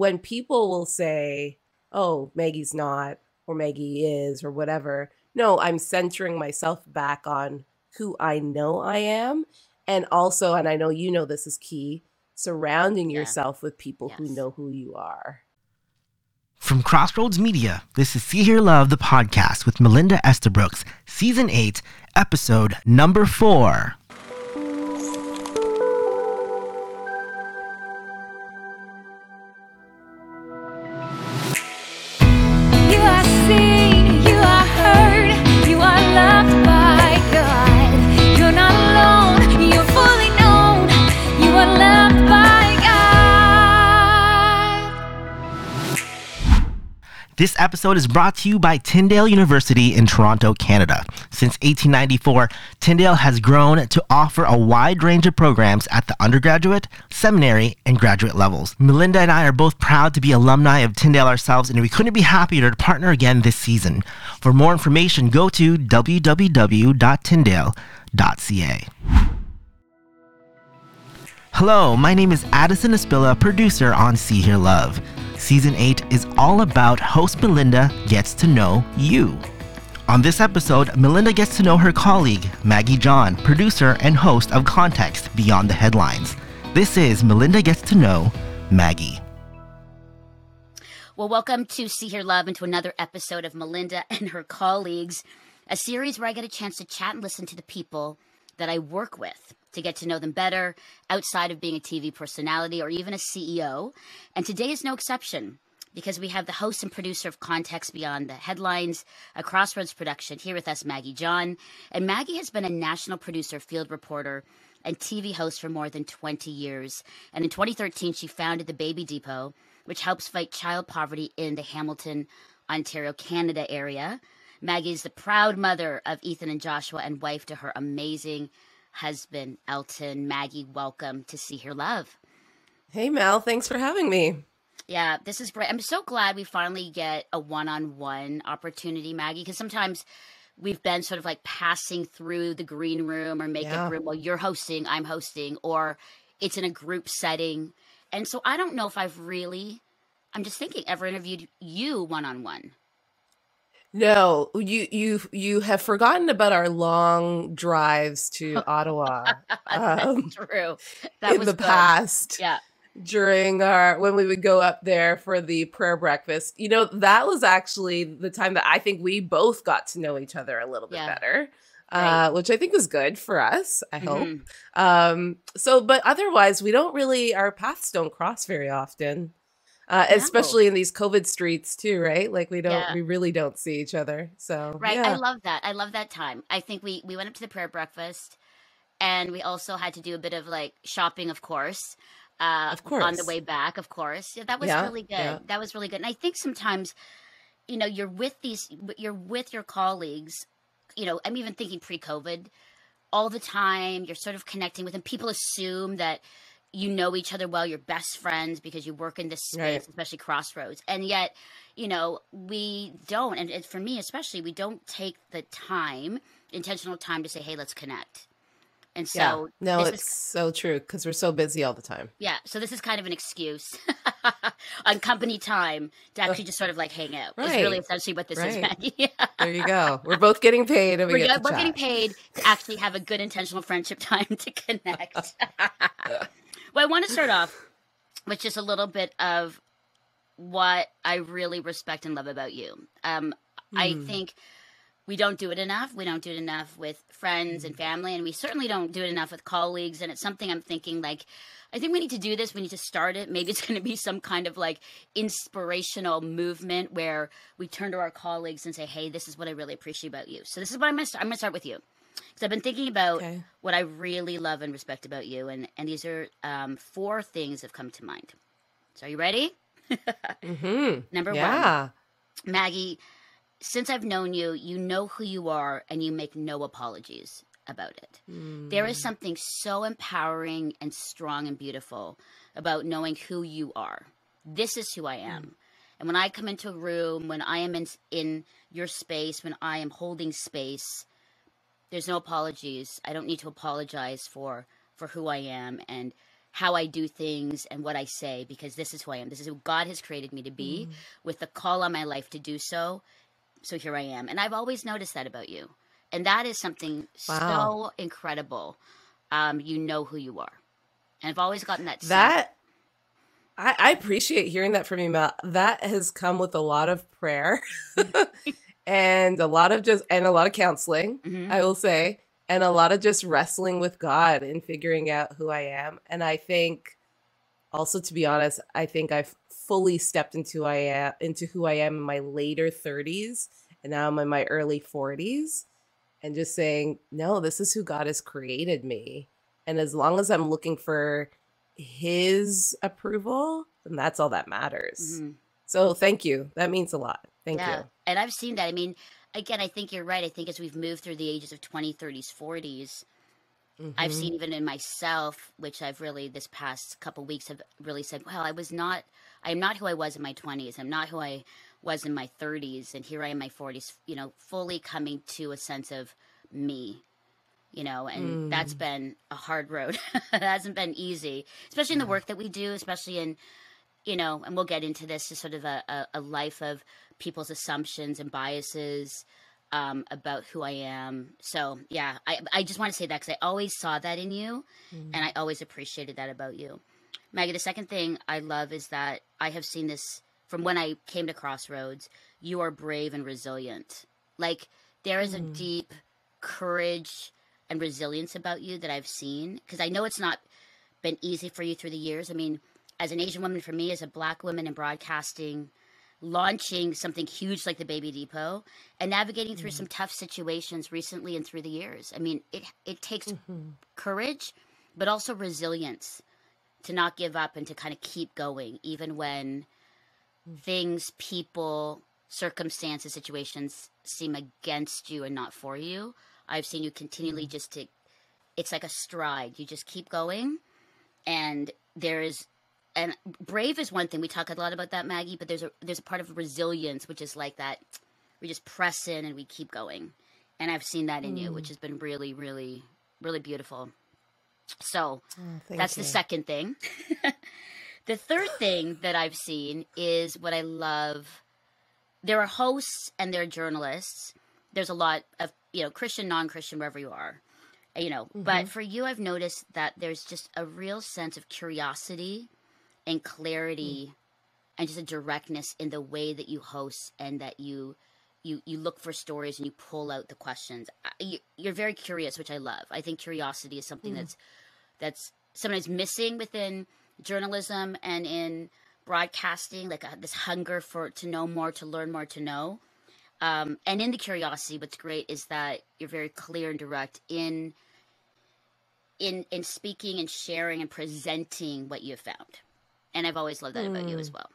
when people will say, "Oh, Maggie's not," or "Maggie is," or whatever, no, I'm centering myself back on who I know I am, and also, and I know you know this is key, surrounding Yeah. yourself with people who know who you are. From Crossroads Media, this is See Hear Love, the podcast with Melinda Estabrooks, Season 8, Episode Number 4. This episode is brought to you by Tyndale University in Toronto, Canada. Since 1894, Tyndale has grown to offer a wide range of programs at the undergraduate, seminary, and graduate levels. Melinda and I are both proud to be alumni of Tyndale ourselves, and we couldn't be happier to partner again this season. For more information, go to www.tyndale.ca. Hello, my name is Addison Espilla, producer on See Hear Love. Season 8 is all about host Melinda gets to know you. On this episode, Melinda gets to know her colleague, Maggie John, producer and host of Context Beyond the Headlines. This is Melinda Gets to Know Maggie. Well, welcome to See Hear Love and to another episode of Melinda and her colleagues, a series where I get a chance to chat and listen to the people that I work with to get to know them better outside of being a TV personality or even a CEO. And today is no exception because we have the host and producer of Context Beyond the Headlines, a Crossroads production, here with us, Maggie John. And Maggie has been a national producer, field reporter, and TV host for more than 20 years. And in 2013, she founded the Baby Depot, which helps fight child poverty in the Hamilton, Ontario, Canada area. Maggie is the proud mother of Ethan and Joshua and wife to her amazing husband, Elton. Maggie, welcome to See Hear Love. Hey, Mel, thanks for having me. Yeah, this is great. I'm so glad we finally get a one on one opportunity, Maggie, because sometimes we've been sort of like passing through the green room or makeup Yeah. room while you're hosting, I'm hosting, or it's in a group setting. And so I don't know if I've really, I'm just thinking, ever interviewed you one on one. No, you you you have forgotten about our long drives to Ottawa um, True. That in was the good. past. Yeah. during our when we would go up there for the prayer breakfast. You know, that was actually the time that I think we both got to know each other a little bit Yeah. better. Right. Uh, which I think was good for us, I hope. Mhm. Um, so, but otherwise, we don't really, our paths don't cross very often, uh, No. especially in these COVID streets, too, right? Like, we don't, Yeah. we really don't see each other. So, Right. yeah. I love that. I love that time. I think we we went up to the prayer breakfast and we also had to do a bit of like shopping, of course. Uh Of course. on the way back, of course. Yeah, that was Yeah, really good. That was really good. And I think sometimes you know, you're with these you're with your colleagues, you know, I'm even thinking pre-COVID all the time. You're sort of connecting with them. People assume that you know each other well, you're best friends because you work in this space, Right. especially Crossroads. And yet, you know, we don't, and and for me especially, we don't take the time, intentional time to say, hey, let's connect. And so, yeah. No, this it's is, so true because we're so busy all the time. yeah, so this is kind of an excuse on company time to actually just sort of like hang out. It's really essentially what this is, Right. Maggie. There you go. We're both getting paid and we we're, get we're chat. getting paid to actually have a good intentional friendship time to connect. Well, I want to start off with just a little bit of what I really respect and love about you. Um, I Hmm. think we don't do it enough. We don't do it enough with friends and family, and we certainly don't do it enough with colleagues. And it's something I'm thinking like, I think we need to do this. We need to start it. Maybe it's going to be some kind of like inspirational movement where we turn to our colleagues and say, "Hey, this is what I really appreciate about you." So this is what I'm going to start. I'm going to start with you because I've been thinking about Okay. what I really love and respect about you, and and these are um, four things that have come to mind. So are you ready? Mm-hmm. Number one. Maggie, since I've known you, you know who you are and you make no apologies about it. There is something so empowering and strong and beautiful about knowing who you are. This is who I am. And when I come into a room, when I am in, in your space, when I am holding space, there's no apologies. I don't need to apologize for for who I am and how I do things and what I say because this is who I am. This is who God has created me to be Mm. with the call on my life to do so. So here I am. And I've always noticed that about you. And that is something Wow. so incredible. Um, you know who you are. And I've always gotten that. That I, I appreciate hearing that from you, Mel. That has come with a lot of prayer and a lot of just and a lot of counseling, Mhm. I will say, and a lot of just wrestling with God and figuring out who I am. And I think also to be honest, I think I've fully stepped into I am into who I am in my later 30s and now I'm in my early 40s and just saying, no, this is who God has created me. And as long as I'm looking for his approval, then that's all that matters. Mhm. So thank you. That means a lot. Thank yeah. you. And I've seen that. I mean, again, I think you're right. I think as we've moved through the ages of 20, 30s, 40s, I've Mhm. seen even in myself, which I've really this past couple weeks have really said, well, I was not, I am not who I was in my 20s. I'm not who I was in my 30s. And here I am in my 40s, you know, fully coming to a sense of me, you know, and that's been a hard road. it hasn't been easy, especially in the work that we do, especially in, you know, and we'll get into this, just sort of a, a, a life of people's assumptions and biases um, about who I am. So yeah, I I just want to say that because I always saw that in you, and I always appreciated that about you, Maggie. The second thing I love is that I have seen this from when I came to Crossroads. You are brave and resilient. Like there is a deep courage and resilience about you that I've seen because I know it's not been easy for you through the years. I mean, as an Asian woman, for me, as a black woman in broadcasting, launching something huge like the Baby Depot and navigating through some mm-hmm. tough situations recently and through the years. I mean, it it takes mm-hmm. courage, but also resilience to not give up and to kind of keep going, even when mm. things, people, circumstances, situations seem against you and not for you. I've seen you continually mm-hmm. just to, it's like a stride. You just keep going, and there is, and brave is one thing we talk a lot about that, Maggie. But there's a there's a part of resilience which is like that. We just press in and we keep going, and I've seen that in you, mm. which has been really, really, really beautiful. So oh, Thank that's you. the second thing. the third thing that I've seen is what I love. There are hosts and there are journalists. There's a lot of, you know, Christian, non Christian, wherever you are, you know. But mm-hmm. for you, I've noticed that there's just a real sense of curiosity and clarity mm. and just a directness in the way that you host and that you. You, you look for stories and you pull out the questions. You, you're very curious, which I love. I think curiosity is something mm. that's that's sometimes missing within journalism and in broadcasting, like a, this hunger for to know more, to learn more, to know. Um, and in the curiosity, what's great is that you're very clear and direct in in in speaking and sharing and presenting what you have found. And I've always loved that about you as well.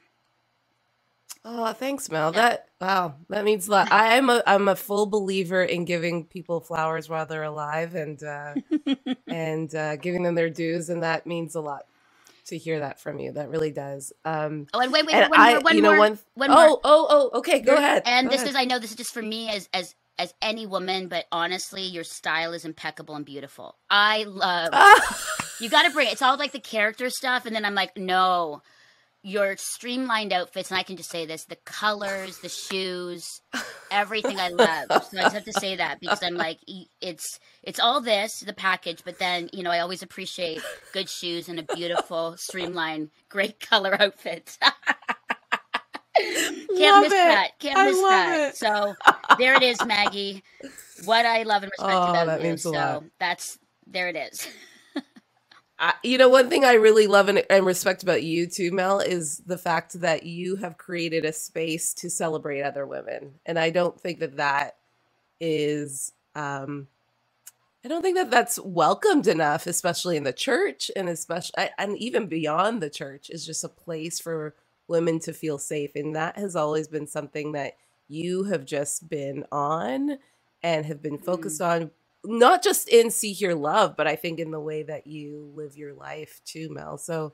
Oh, thanks, Mel. That wow, that means a lot. I am a I'm a full believer in giving people flowers while they're alive and uh and uh giving them their dues, and that means a lot to hear that from you. That really does. Um Oh, and wait, wait, and one I, more, one you know, more, one, one oh, more. oh, oh, okay, go ahead. And Go this ahead. is I know this is just for me as as as any woman, but honestly, your style is impeccable and beautiful. I love you got to bring it's all like the character stuff, and then I'm like, no, your streamlined outfits, and I can just say this: the colors, the shoes, everything I love. So I just have to say that because I'm like, it's it's all this the package, but then you know I always appreciate good shoes and a beautiful, streamlined, great color outfit. Can't Love miss it. that. Can't I miss that. it. So there it is, Maggie. What I love and respect Oh, about that you. means a so lot. that's there it is. I, you know, one thing I really love and, and respect about you too, Mel, is the fact that you have created a space to celebrate other women, and I don't think that that is. Um, I don't think that that's welcomed enough, especially in the church, and especially and even beyond the church, is just a place for women to feel safe, and that has always been something that you have just been on and have been focused on not just in see hear love but i think in the way that you live your life too mel so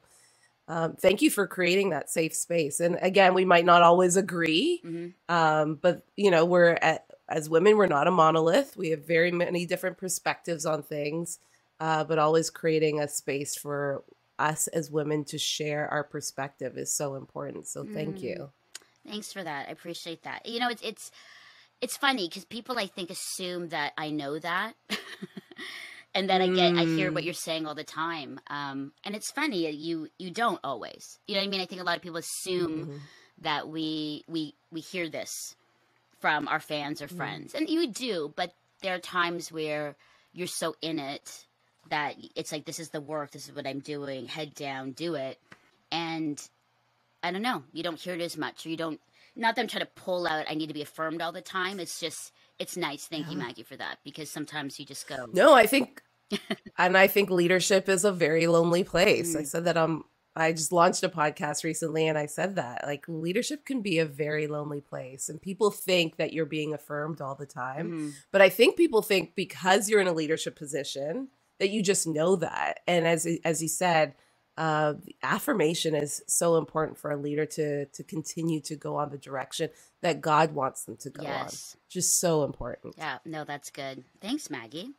um, thank you for creating that safe space and again we might not always agree Mhm. um, but you know we're at, as women we're not a monolith we have very many different perspectives on things uh, but always creating a space for us as women to share our perspective is so important. So thank Mm. you. Thanks for that. I appreciate that. You know, it's it's it's funny because people I think assume that I know that, and then I get I hear what Mm. you're saying all the time. Um, and it's funny you you don't always. You know what I mean? I think a lot of people assume Mhm. that we we we hear this from our fans or Mm. friends, and you do. But there are times where you're so in it that it's like this is the work, this is what I'm doing, head down, do it, and I don't know, you don't hear it as much, or you don't. Not that I'm trying to pull out. I need to be affirmed all the time. It's just it's nice. Thank you, Maggie, for that because sometimes you just go. No, I think, and I think leadership is a very lonely place. I Mm. said that um, I just launched a podcast recently, and I said that like leadership can be a very lonely place, and people think that you're being affirmed all the time. Mhm. But I think people think because you're in a leadership position that you just know that. And as as you said, uh, affirmation is so important for a leader to to continue to go on the direction that God wants them to go on. Just so important. Yeah, no, that's good. Thanks, Maggie.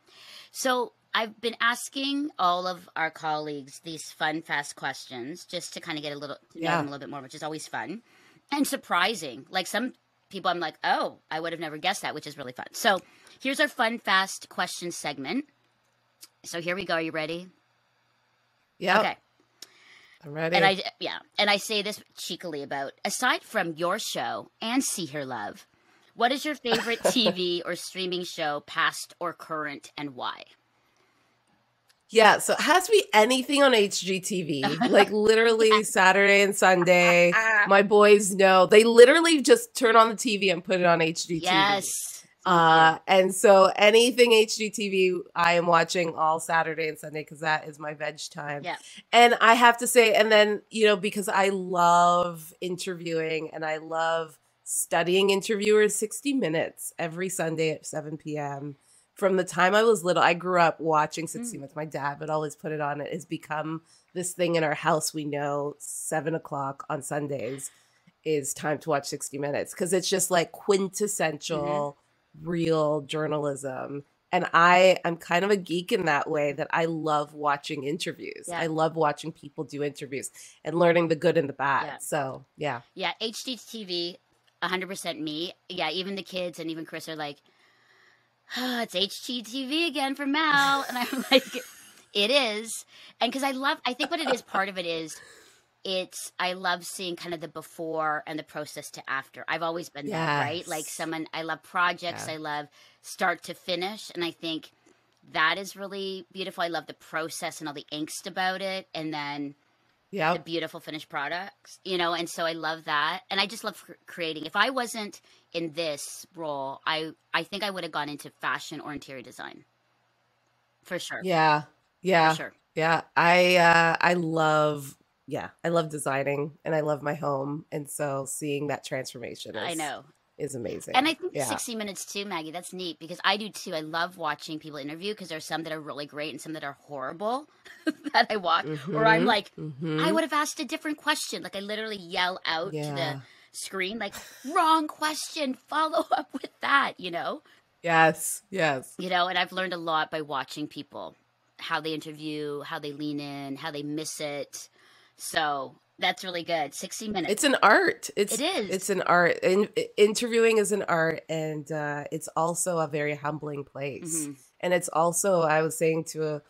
So I've been asking all of our colleagues these fun, fast questions just to kind of get a little to know Yeah. them a little bit more, which is always fun and surprising. Like some people, I'm like, oh, I would have never guessed that, which is really fun. So here's our fun, fast question segment. So here we go. Are you ready? Yeah. Okay. I'm ready. And I yeah, and I say this cheekily about aside from your show and See Hear Love, what is your favorite TV or streaming show, past or current, and why? Yeah, so it has to be anything on HGTV, like literally Saturday and Sunday. My boys know they literally just turn on the TV and put it on HGTV. Yes. Uh, and so anything HGTV, I am watching all Saturday and Sunday because that is my veg time. Yeah. And I have to say, and then, you know, because I love interviewing and I love studying interviewers, 60 minutes every Sunday at 7 p.m. From the time I was little, I grew up watching 60 Mm. Minutes. My dad would always put it on. It has become this thing in our house. We know seven o'clock on Sundays is time to watch 60 Minutes because it's just like quintessential real journalism. And I I'm kind of a geek in that way that I love watching interviews. Yeah. I love watching people do interviews and learning the good and the bad. Yeah. So yeah. Yeah, HGTV, 100% me. Yeah, even the kids and even Chris are like, oh, it's HGTV again for Mal. And I'm like, it is. And because I love, I think what it is, part of it is, it's, I love seeing kind of the before and the process to after. I've always been that, right? Like someone, I love projects, Yeah. I love start to finish. And I think that is really beautiful. I love the process and all the angst about it. And then, yeah, the beautiful finished products, you know, and so I love that, and I just love creating. If I wasn't in this role, I I think I would have gone into fashion or interior design, for sure. Yeah. Yeah. for sure. Yeah, I uh I love yeah, I love designing and I love my home and so seeing that transformation is, I know, is amazing. and I think yeah. 60 minutes too, Maggie. That's neat because I do too. I love watching people interview because there's some that are really great and some that are horrible that I watch, or I'm like, I mhm. would have asked a different question. Like I literally yell out to the screen, like, wrong question. Follow up with that. You know. Yes. Yes. you know and i've learned a lot by watching people how they interview how they lean in how they miss it so that's really good 60 minutes It's an art. It's It is. It's an art. In, interviewing is an art and uh it's also a very humbling place. Mhm. And it's also I was saying to a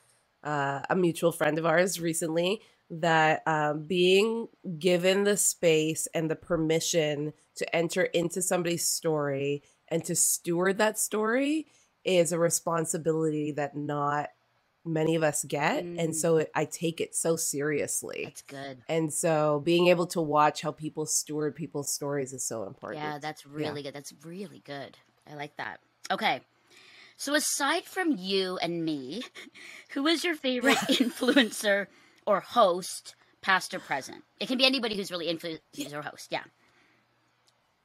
uh, a mutual friend of ours recently that um, being given the space and the permission to enter into somebody's story and to steward that story is a responsibility that not many of us get and Mm. so it, i take it so seriously. That's good. And so being able to watch how people steward people's stories is so important. yeah. that's really good. That's really good. I like that. Okay. So aside from you and me who is your favorite influencer or host past or present? It can be anybody who's really influencer or host yeah.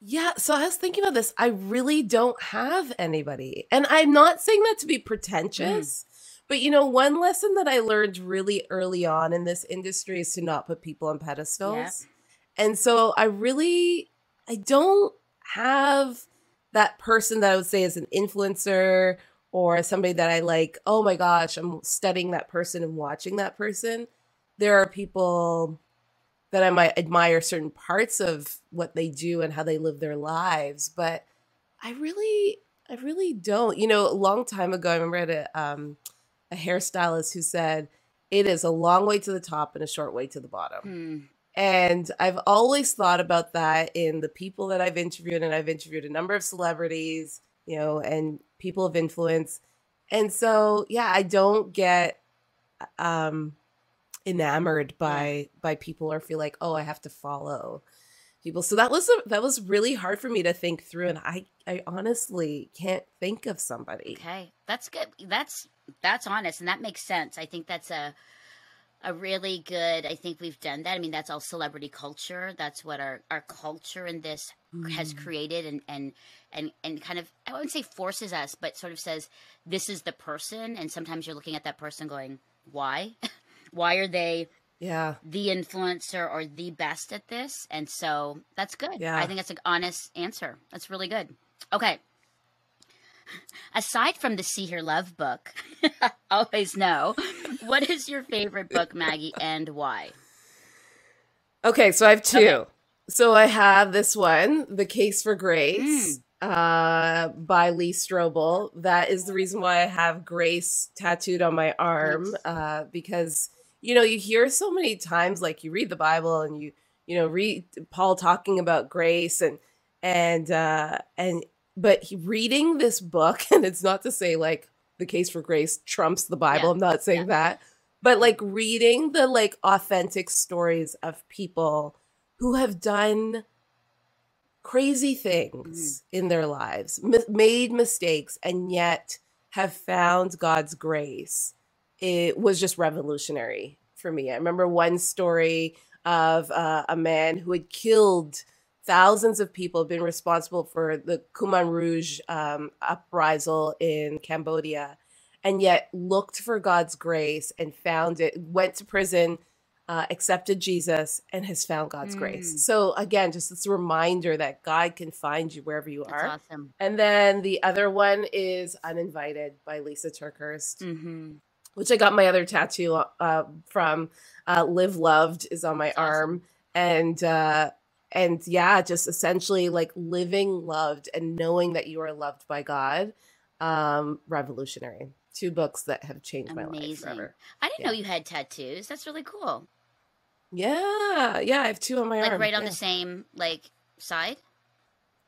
Yeah, so I was thinking about this. I really don't have anybody. And I'm not saying that to be pretentious, but you know, one lesson that I learned really early on in this industry is to not put people on pedestals. And so I really I don't have that person that I would say is an influencer or somebody that I like, oh my gosh, I'm studying that person and watching that person. there are people that I might admire certain parts of what they do and how they live their lives, but I really, I really don't. You know, a long time ago, I remember at a, um, a hairstylist who said, "It is a long way to the top and a short way to the bottom." Hmm. And I've always thought about that in the people that I've interviewed, and I've interviewed a number of celebrities, you know, and people of influence. And so, yeah, I don't get um enamored by by people or feel like, oh, I have to follow people. So that was a, that was really hard for me to think through, and I I honestly can't think of somebody. Okay, that's good. That's that's honest, and that makes sense. I think that's a a really good. I think we've done that. I mean, that's all celebrity culture. That's what our our culture in this has Mm. created, and and and and kind of I wouldn't say forces us, but sort of says this is the person. And sometimes you're looking at that person going, why, why are they? Yeah, the influencer or the best at this. And so that's good. Yeah. I think that's an honest answer. That's really good. Okay. Aside from the See Hear Love book, always know, what is your favorite book, Maggie, and why? Okay, so I have two. Okay. So I have this one, The Case for Grace, Mm. uh, by Lee Strobel. That is the reason why I have Grace tattooed on my arm, uh, because you know you hear so many times, like you read the Bible and you you know read Paul talking about grace and and uh, and but he, reading this book, and it's not to say like The Case for Grace trumps the Bible. Yeah. I'm not saying Yeah. that, but like reading the like authentic stories of people who have done crazy things in their lives, mi- made mistakes, and yet have found God's grace. It was just revolutionary for me. I remember one story of uh, a man who had killed thousands of people, have been responsible for the Khmer Rouge um, uprisal in Cambodia, and yet looked for God's grace and found it, went to prison, uh, accepted Jesus, and has found God's Mm. grace. So, again, just this reminder that God can find you wherever you That's are. awesome. And then the other one is Uninvited by Lisa TerKeurst, hmm which I got my other tattoo uh, from. Uh, Live Loved is on my awesome. arm. And, uh, and yeah, just essentially like living loved and knowing that you are loved by God. Um, revolutionary. Two books that have changed my life forever. I didn't Yeah. know you had tattoos. That's really cool. Yeah, yeah, I have two on my Like arm. right on yeah. the same like side.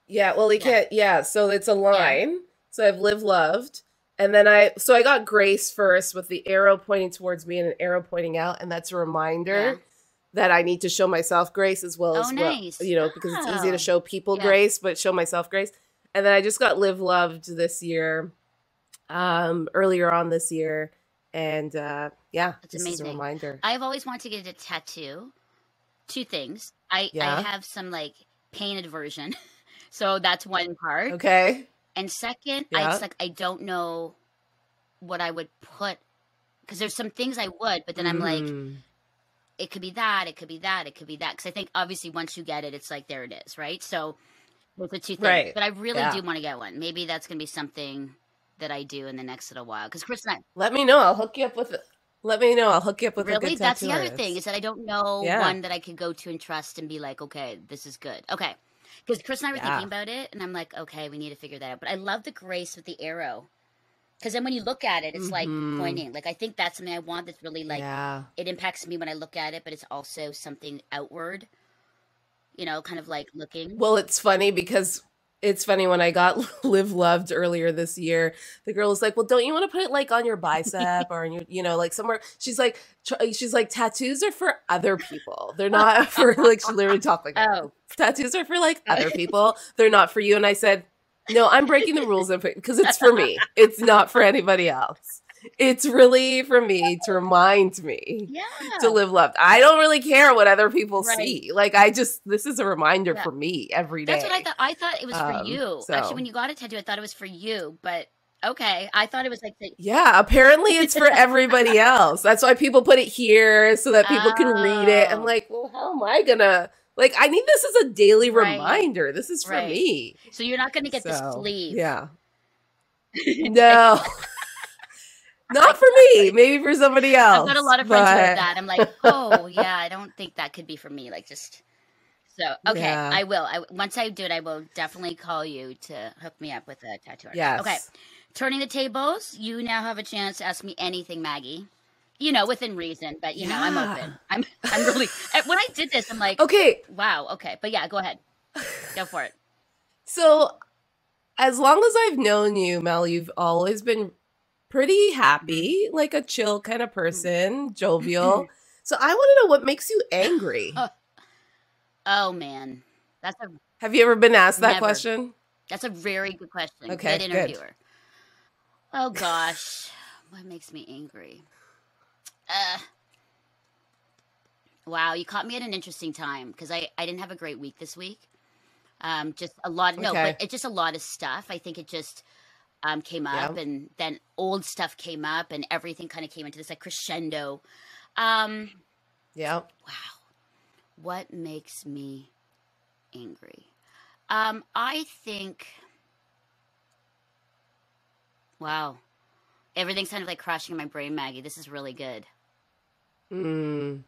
Yeah, well, they Yeah. can't. Yeah, so it's a line. So I've live loved, and then I so I got grace first with the arrow pointing towards me and an arrow pointing out, and that's a reminder. That I need to show myself grace as well Oh, as well, you know, because it's easy to show people Yeah. grace, but show myself grace. And then I just got live loved this year, um, earlier on this year, and uh, yeah, That's just as a amazing. reminder. I've always wanted to get a tattoo. Two things. I I have some like pain aversion, so that's one part. Okay, And second, I Yeah. it's like I don't know what I would put because there's some things I would, but then I'm like, Mm. It could be that, it could be that, it could be that. Because I think obviously once you get it, it's like there it is, right? So those are two things. Right. But I really Yeah. do want to get one. Maybe that's gonna be something that I do in the next little while. Because Chris and I let me know. I'll hook you up with. Let me know. I'll hook you up with a really that's the other thing is that I don't know Yeah. one that I could go to and trust and be like, okay, this is good. Okay. Because Chris and I were Yeah. thinking about it, and I'm like, okay, we need to figure that out. But I love the grace with the arrow. Because then when you look at it, it's Mhm. like pointing. Like, I think that's something I want that's really like, yeah. it impacts me when I look at it, but it's also something outward, you know, kind of like looking. Well, it's funny because it's funny when I got Live Loved earlier this year. The girl was like, "Well, don't you want to put it like on your bicep or your, you know, like somewhere?" She's like, "She's like, tattoos are for other people. They're not for like." She literally talked like, oh, "Tattoos are for like other people. They're not for you." And I said, "No, I'm breaking the rules because it's for me. It's not for anybody else. It's really for me to remind me." yeah. to live loved. I don't really care what other people Right. see. Like I just this is a reminder Yeah. for me every day. That's what I thought. I thought it was for Um, you. so- Actually, when you got a tattoo, I thought it was for you, but okay. I thought it was like the, Yeah, apparently it's for everybody else. That's why people put it here so that people can read it. I'm Oh. like, well, how am I gonna like I need this as a daily Right. reminder. This is for Right. me. So you're not going to get the So, sleeve. Yeah. No. Not for me, maybe for somebody else. I've got a lot of friends who but- have that. I'm like, oh yeah, I don't think that could be for me. Like just so okay, Yeah. I will. I once I do it, I will definitely call you to hook me up with a tattoo artist. Yes. Okay. Turning the tables, you now have a chance to ask me anything, Maggie. You know, within reason, but you know, I'm open. I'm I'm really when I did this, I'm like, Okay, wow, okay. But yeah, go ahead. Go for it. so as long as I've known you, Mel, you've always been pretty happy, like a chill kind of person, jovial. Mm-hmm. so I want to know what makes you angry. Oh, oh man. That's a Have you ever been asked that Never. question? That's a very good question. Okay, good good. interviewer. Oh gosh, what makes me angry? Uh, wow, you caught me at an interesting time because I I didn't have a great week this week. Um, just a lot. No, Okay. but it's just a lot of stuff. I think it just um came up, Yeah. and then old stuff came up, and everything kind of came into this like crescendo. Um, Yeah. Wow. What makes me angry? Um, I think. Wow. Everything's kind of like crashing in my brain, Maggie. This is really good. Mm.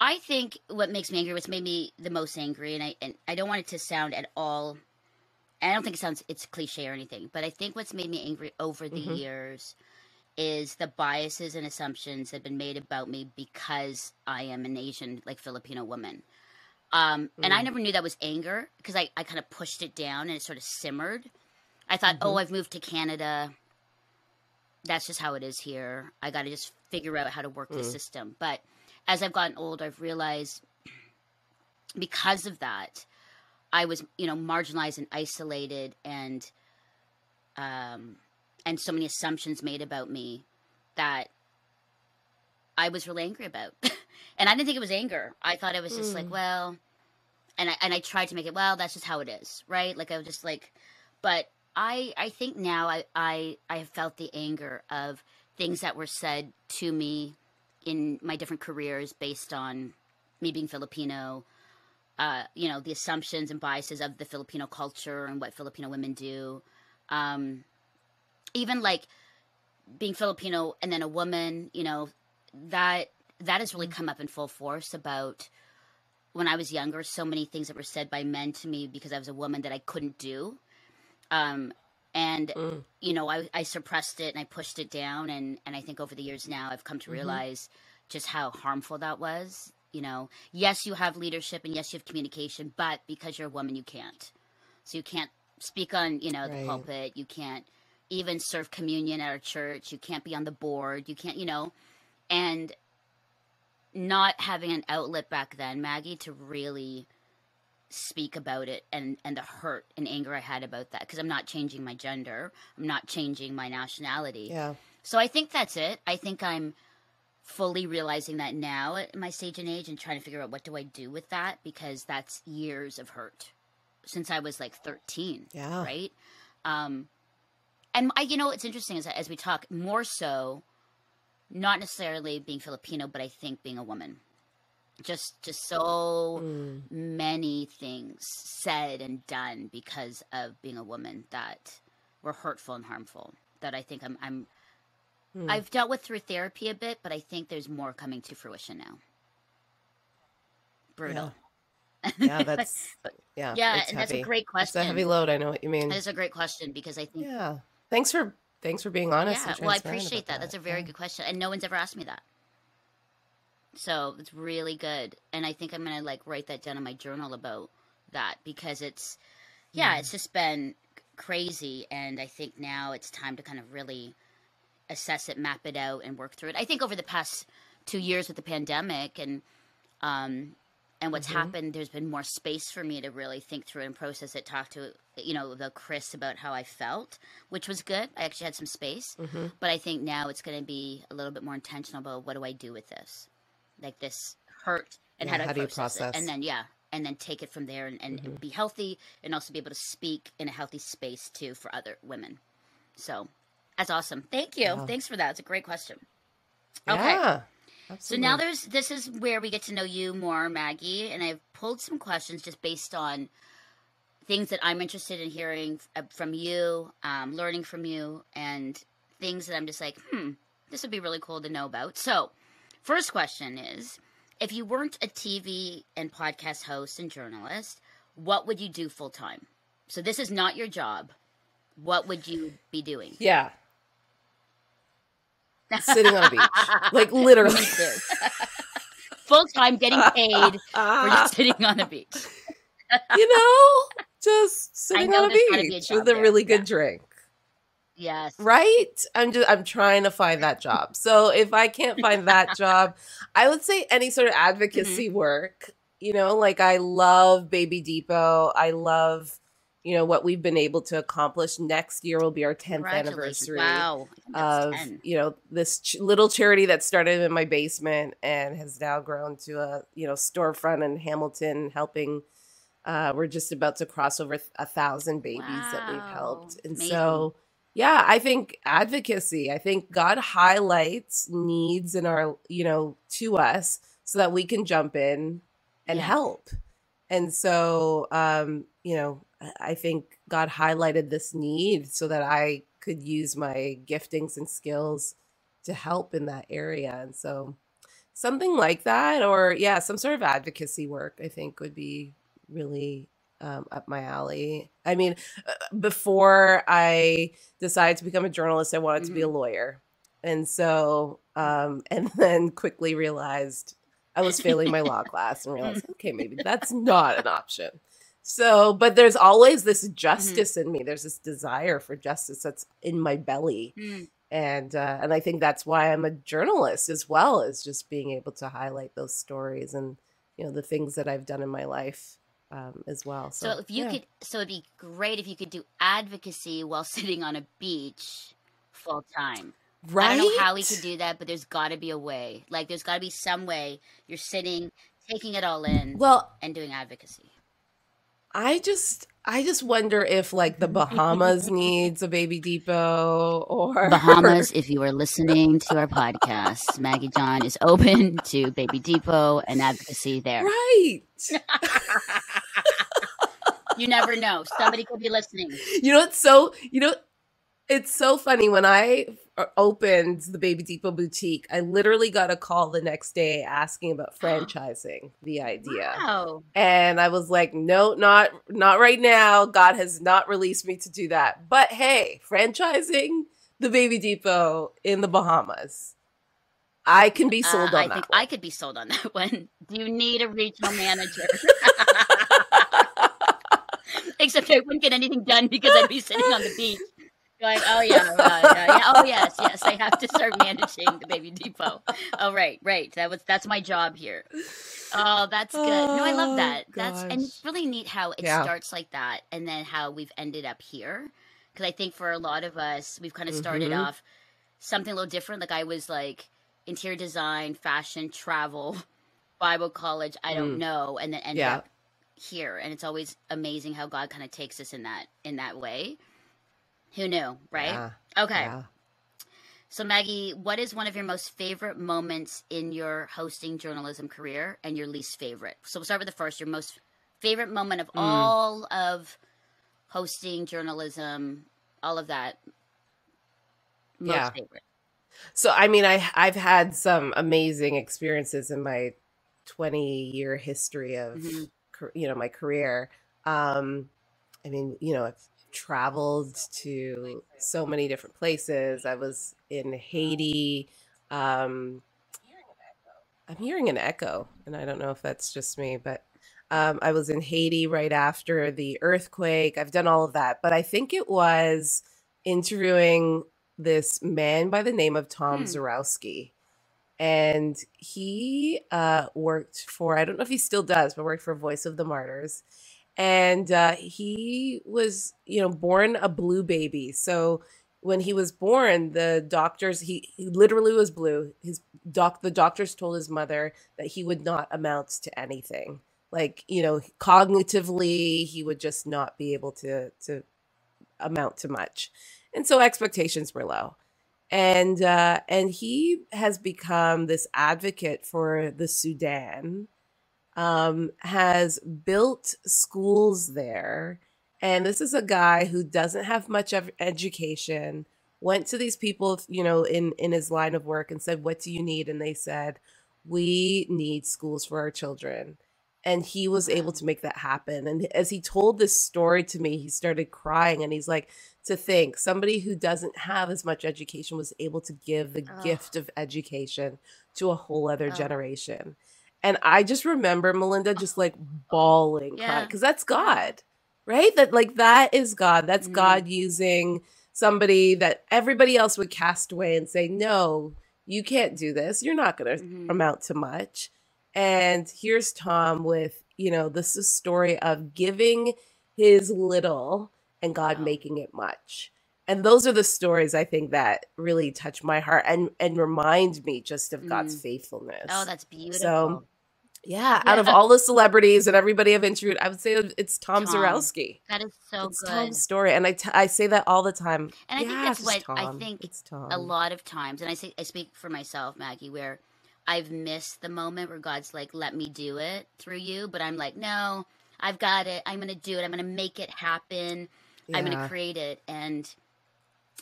I think what makes me angry, what's made me the most angry, and I and I don't want it to sound at all. I don't think it sounds it's cliche or anything, but I think what's made me angry over the Mhm. years is the biases and assumptions that have been made about me because I am an Asian, like Filipino woman. Um, and I Mm. never knew that was anger because I, I kind of pushed it down and it sort of simmered. I thought, oh, I've moved to Canada. That's just how it is here. I got to just figure out how to work the Mm. system. But as I've gotten old, I've realized because of that, I was, you know, marginalized and isolated and um and so many assumptions made about me that I was really angry about. and I didn't think it was anger. I thought it was just like, Mm. well, and I and I tried to make it, well, that's just how it is, right? Like I was just like but I I think now I I I have felt the anger of things that were said to me in my different careers based on me being Filipino, uh, you know, the assumptions and biases of the Filipino culture and what Filipino women do. Um, even like being Filipino and then a woman, you know, that that has really come up in full force about when I was younger, so many things that were said by men to me because I was a woman that I couldn't do. Um, and Mm. you know, I, I suppressed it and I pushed it down. And, and I think over the years now, I've come to realize just how harmful that was. You know, yes, you have leadership and yes, you have communication, but because you're a woman, you can't. So you can't speak on, you know, the Right. pulpit. You can't even serve communion at our church. You can't be on the board. You can't, you know, and not having an outlet back then, Maggie, to really speak about it and and the hurt and anger I had about that because I'm not changing my gender, I'm not changing my nationality. Yeah. So I think that's it. I think I'm fully realizing that now at my stage and age and trying to figure out what do I do with that because that's years of hurt since I was like 13 Yeah. right? Um, and I, you know, it's interesting as as we talk more so, not necessarily being Filipino, but I think being a woman, just just so Mm. many things said and done because of being a woman that were hurtful and harmful. That I think I'm I'm Hmm. I've dealt with through therapy a bit, but I think there's more coming to fruition now. Brutal. Yeah, that's yeah. Yeah, it's and that's a heavy. great It's question. a heavy load. I know what you mean. That is a great question because I think Yeah. Thanks for thanks for being honest. Yeah, well, I appreciate about that. That's a very Yeah. good question, and no one's ever asked me that. So it's really good, and I think I'm gonna like write that down in my journal about that because it's, yeah, Mm. it's just been crazy, and I think now it's time to kind of really assess it, map it out, and work through it. I think over the past two years with the pandemic and um and what's Mhm. happened, there's been more space for me to really think through and process it. Talk to you know the Chris about how I felt, which was good. I actually had some space. Mhm. But I think now it's going to be a little bit more intentional about what do I do with this, like this hurt, and Yeah, how how do you process, it, and then yeah, and then take it from there and, and Mhm. be healthy, and also be able to speak in a healthy space too for other women. So that's awesome. Thank you. Yeah. Thanks for that. It's a great question. Okay. Yeah. So now there's this is where we get to know you more, Maggie, and I've pulled some questions just based on things that I'm interested in hearing uh, from you, um, learning from you, and things that I'm just like, hmm, this would be really cool to know about. So, first question is if you weren't a TV and podcast host and journalist, what would you do full time? So, this is not your job. What would you be doing? Yeah. Sitting on a beach. Like literally. Full time getting paid for just sitting on the beach. you know, just sitting know on a there's gotta be a beach job with a there. really good Yeah. drink. Yes. Right? I'm just I'm trying to find that job. So if I can't find that job, I would say any sort of advocacy Mm-hmm. work. You know, like I love Baby Depot. I love, you know, what we've been able to accomplish. Next year will be our 10th anniversary Wow. I think that's of 10. you know this ch- little charity that started in my basement and has now grown to a you know storefront in Hamilton helping uh we're just about to cross over a thousand babies that we've helped and Amazing. so yeah i think advocacy i think god highlights needs in our you know to us so that we can jump in and Yeah. help and so um you know I- i think god highlighted this need so that i could use my giftings and skills to help in that area and so something like that or yeah some sort of advocacy work i think would be really um, up my alley. I mean uh, before i decided to become a journalist i wanted to be a lawyer. And so um, and then quickly realized i was failing my law class and realized okay maybe that's not an option. So but there's always this justice in me. There's this desire for justice that's in my belly. Mm. and uh, and I think that's why I'm a journalist as well as just being able to highlight those stories and you know the things that I've done in my life um, as well. So, So if you yeah. could, so it'd be great if you could do advocacy while sitting on a beach full time. right? I don't know how we could do that, but there's got to be a way. Like there's got to be some way you're sitting, taking it all in, Well, and doing advocacy. I just I just wonder if like the Bahamas needs a baby depot or Bahamas, if you are listening to our podcast, Maggie John is open to Baby Depot and advocacy there. right. You never know. Somebody could be listening. You know, it's so you know, it's so funny when I uh, opened the Baby Depot boutique. I literally got a call the next day asking about franchising the idea. Wow. And I was like, no, not not right now. God has not released me to do that. But hey, franchising the Baby Depot in the Bahamas. I can be sold Uh, on I that. think one. I could be sold on that one. Do you need a regional manager? Except I wouldn't get anything done because I'd be sitting on the beach. Going, oh yeah, uh, yeah, oh yes, yes. I have to start managing the baby depot. Oh right, right. That was that's my job here. Oh, that's good. No, I love Oh, that. That's and it's really neat how it Yeah. starts like that, and then how we've ended up here. Because I think for a lot of us, we've kind of started Mhm. off something a little different. Like I was like interior design, fashion, travel, Bible college. I don't Mm. know, and then ended Yeah. up here. And it's always amazing how God kind of takes us in that in that way. Who knew, right? Yeah, Okay. yeah. So Maggie, what is one of your most favorite moments in your hosting journalism career and your least favorite? So we'll start with the first. Your most favorite moment of Mm. all of hosting journalism, all of that. Most Yeah. favorite. So I mean, I I've had some amazing experiences in my 20 year history of Mhm. You know my career. Um, I mean, you know, I've traveled to so many different places. I was in Haiti. Um, I'm hearing an echo, and I don't know if that's just me, but um, I was in Haiti right after the earthquake. I've done all of that, but I think it was interviewing this man by the name of Tom Hmm. Zarowski. And he uh, worked for, I don't know if he still does, but worked for Voice of the Martyrs. And uh, he was, you know, born a blue baby. So when he was born, the doctors, he, he literally was blue. His doc, the doctors told his mother that he would not amount to anything. Like, you know, cognitively, he would just not be able to, to amount to much. And so expectations were low and uh, and he has become this advocate for the Sudan. Um, has built schools there, and this is a guy who doesn't have much of education, went to these people, you know, in in his line of work and said, "What do you need?" And they said, "We need schools for our children." And he was able to make that happen. And as he told this story to me, he started crying and he's like, to think somebody who doesn't have as much education was able to give the Ugh. gift of education to a whole other Ugh. generation. And I just remember Melinda just like bawling, Yeah. because that's God, right? That like that is God. That's Mhm. God using somebody that everybody else would cast away and say, no, you can't do this. You're not going to Mhm. amount to much. And here's Tom with, you know, this is a story of giving his little and God Wow. making it much. And those are the stories I think that really touch my heart and and remind me just of God's Mm. faithfulness. Oh, that's beautiful. So, yeah, out of all the celebrities and everybody I've interviewed, I would say it's Tom, Tom. Zarowski. that is so it's good. Tom's story, and I, t- I say that all the time. And I think that's it's what just I think it's Tom. a lot of times, and I say I speak for myself, Maggie, where I've missed the moment where God's like, "Let me do it through you," but I'm like, "No, I've got it. I'm going to do it. I'm going to make it happen. I'm going to create it." And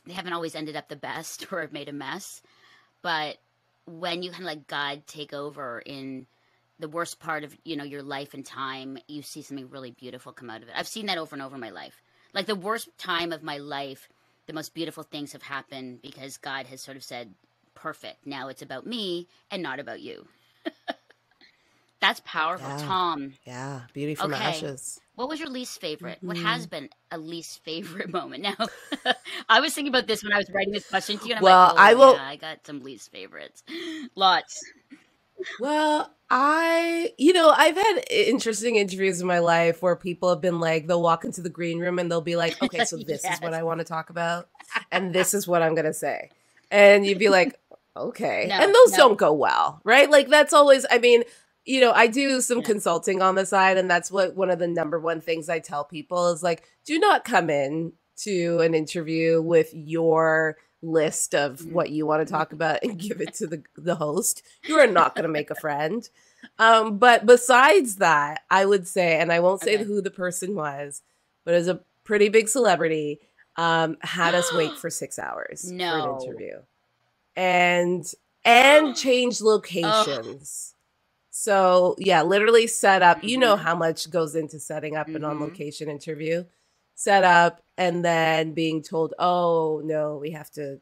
they haven't always ended up the best, or have made a mess. But when you kind of let God take over in the worst part of you know your life and time, you see something really beautiful come out of it. I've seen that over and over in my life. Like the worst time of my life, the most beautiful things have happened because God has sort of said, "Perfect. Now it's about me and not about you." That's powerful, Yeah. Tom. Yeah, beauty from Okay. ashes. What was your least favorite? What Mhm. has been a least favorite moment? Now, I was thinking about this when I was writing this question to you. And I'm Well, like, oh, I will- Yeah, I got some least favorites. Lots. Well, I, you know, I've had interesting interviews in my life where people have been like, they'll walk into the green room and they'll be like, okay, so this is what I want to talk about, and this is what I'm going to say. And you'd be like, okay. No, and those no. don't go well, right? Like, that's always, I mean, you know, I do some Yeah. consulting on the side, and that's what one of the number one things I tell people is like, do not come in to an interview with your list of Mhm. what you want to talk about and give it to the the host. You are not going to make a friend. Um, but besides that, I would say, and I won't say Okay. who the person was, but as a pretty big celebrity, um, had us wait for six hours for No. an interview, and and change locations. So yeah, literally set up. You know Mhm. how much goes into setting up an Mhm. on location interview. Set up and then being told, "Oh no, we have to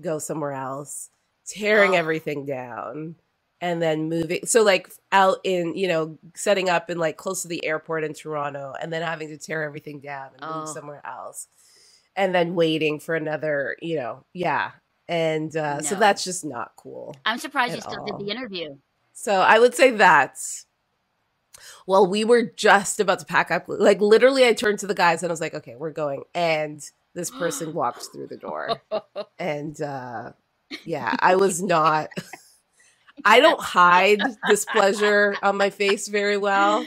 go somewhere else." Tearing Oh. everything down and then moving. So like out in you know setting up in like close to the airport in Toronto, and then having to tear everything down and move Oh. somewhere else, and then waiting for another. You know, yeah. And uh, so that's just not cool. I'm surprised you still all. did the interview. So I would say that's well, we were just about to pack up. Like literally, I turned to the guys and I was like, "Okay, we're going." And this person walked through the door, and uh, yeah, I was not. I don't hide displeasure on my face very well,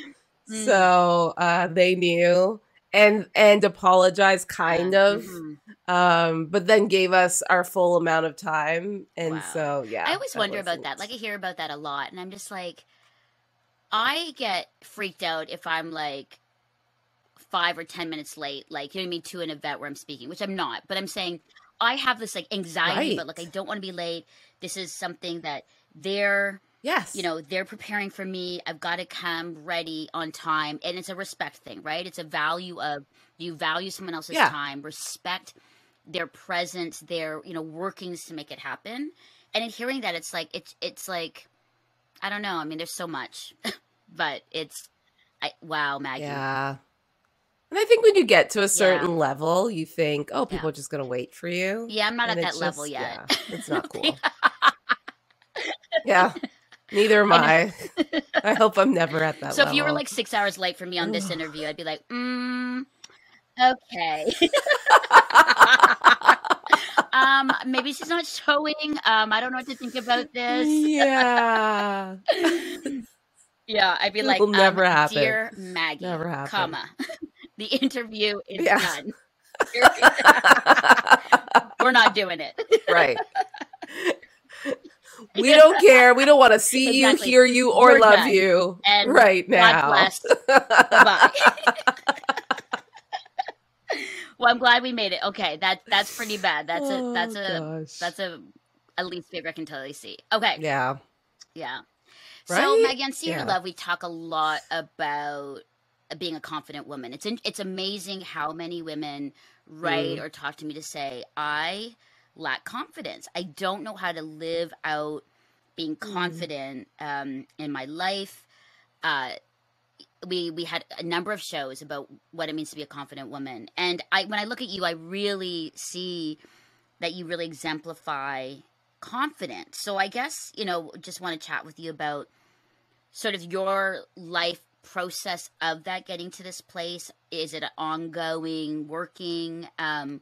Mm. so uh, they knew and and apologized, kind of, Mhm. um, but then gave us our full amount of time, and Wow. so yeah, I always wonder about that. Like I hear about that a lot, and I'm just like, I get freaked out if I'm like five or ten minutes late, like you know what I mean, to an event where I'm speaking, which I'm not. But I'm saying I have this like anxiety, but like I don't want to be late. This is something that they're yes, you know they're preparing for me i've got to come ready on time and it's a respect thing right it's a value of you value someone else's Yeah. time respect their presence their you know workings to make it happen and in hearing that it's like it's it's like i don't know i mean there's so much but it's I, wow maggie Yeah. And I think when you get to a certain level, you think, oh, people Yeah. are just going to wait for you. Yeah, I'm not And at that it's level yet. Yeah, it's not cool. yeah. Neither am I. I hope I'm never at that so level. if you were like six hours late for me on this interview i'd be like mm, okay um maybe she's not showing um i don't know what to think about this yeah. Yeah, I'd be It like, will never um, happen. dear Maggie, Never happen. comma, the interview is Yeah. done. We're not doing it. right. We don't care. We don't want to see Exactly. you, hear you, or We're love done. you And right now. Bye. well, I'm glad we made it. Okay, that that's pretty bad. That's a that's Oh, a gosh. that's a a least favorite I can totally see. Okay, yeah. yeah. So Right? Maggie, on See Your Yeah. Love, we talk a lot about being a confident woman. It's in, it's amazing how many women write Mm. or talk to me to say, I lack confidence. I don't know how to live out being Mm. confident um, in my life. Uh, we we had a number of shows about what it means to be a confident woman, and I when I look at you, I really see that you really exemplify confidence. So I guess you know, just want to chat with you about sort of your life process of that getting to this place. Is it an ongoing, working? Um,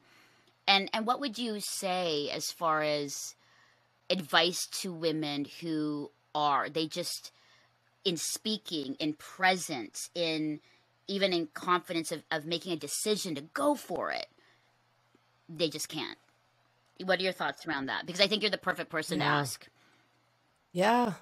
and and what would you say as far as advice to women who are they just in speaking, in presence, in even in confidence of, of making a decision to go for it, they just can't. What are your thoughts around that? Because I think you're the perfect person to ask. Yeah.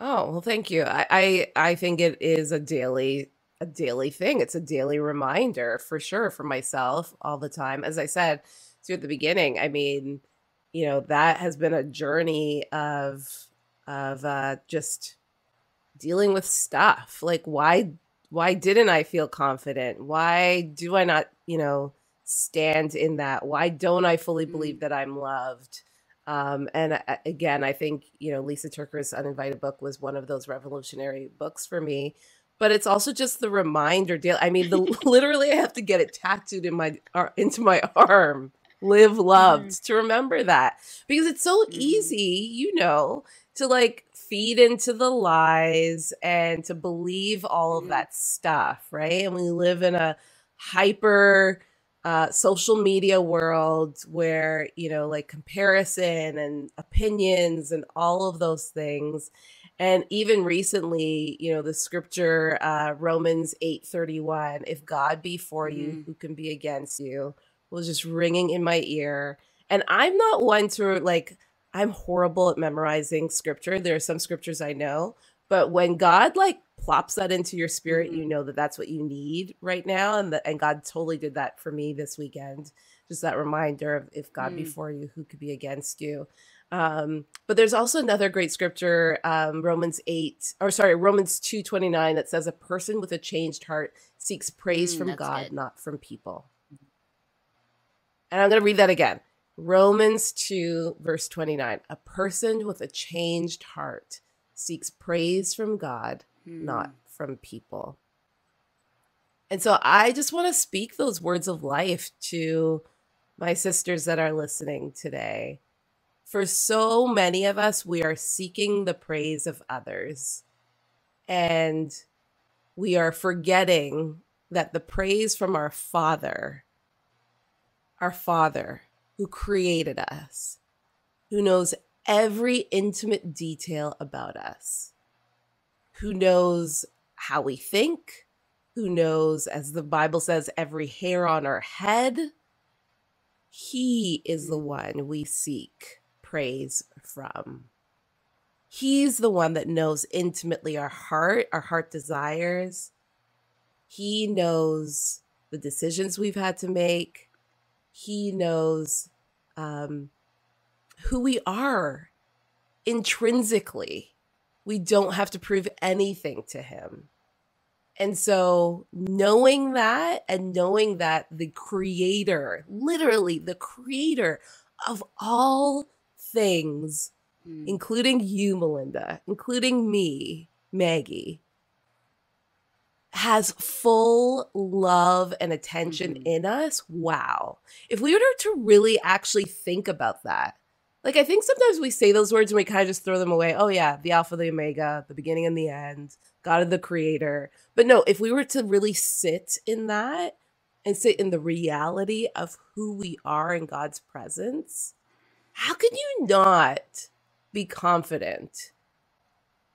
Oh, well, thank you. I, I I think it is a daily a daily thing. It's a daily reminder for sure for myself all the time. As I said to at the beginning, I mean, you know, that has been a journey of of uh just dealing with stuff. Like why why didn't I feel confident? Why do I not, you know, stand in that? Why don't I fully Mm. believe that I'm loved? Um, and again, I think you know Lisa TerKeurst's Uninvited book was one of those revolutionary books for me. But it's also just the reminder. Deal. I mean, the literally, I have to get it tattooed in my ar- into my arm. Live loved to remember that because it's so Mhm. easy, you know, to like feed into the lies and to believe all of Mhm. that stuff, right? And we live in a hyper uh, social media world where you know like comparison and opinions and all of those things and even recently you know the scripture uh, romans 8.31 if god be for you Mhm. who can be against you was just ringing in my ear and i'm not one to like i'm horrible at memorizing scripture there are some scriptures i know but when god like plops that into your spirit you Mhm. know that that's what you need right now and the, and god totally did that for me this weekend just that reminder of if god be Mm. for you who could be against you um but there's also another great scripture um romans 8 or sorry romans 2 29 that says a person with a changed heart seeks praise Mm, from god good. not from people and i'm going to read that again romans 2 verse 29 a person with a changed heart seeks praise from god not Hmm. from people. And so I just want to speak those words of life to my sisters that are listening today. For so many of us, we are seeking the praise of others. And we are forgetting that the praise from our Father, our Father who created us, who knows every intimate detail about us, who knows how we think, who knows, as the Bible says, every hair on our head. He is the one we seek praise from. He's the one that knows intimately our heart, our heart desires. He knows the decisions we've had to make. He knows um, who we are intrinsically we don't have to prove anything to him. And so, knowing that and knowing that the creator, literally the creator of all things, Hmm. including you, Melinda, including me, Maggie, has full love and attention Mhm. in us. Wow. If we were to really actually think about that, like I think sometimes we say those words and we kind of just throw them away. Oh yeah, the alpha, the omega, the beginning and the end, God of the creator. But no, if we were to really sit in that and sit in the reality of who we are in God's presence, how can you not be confident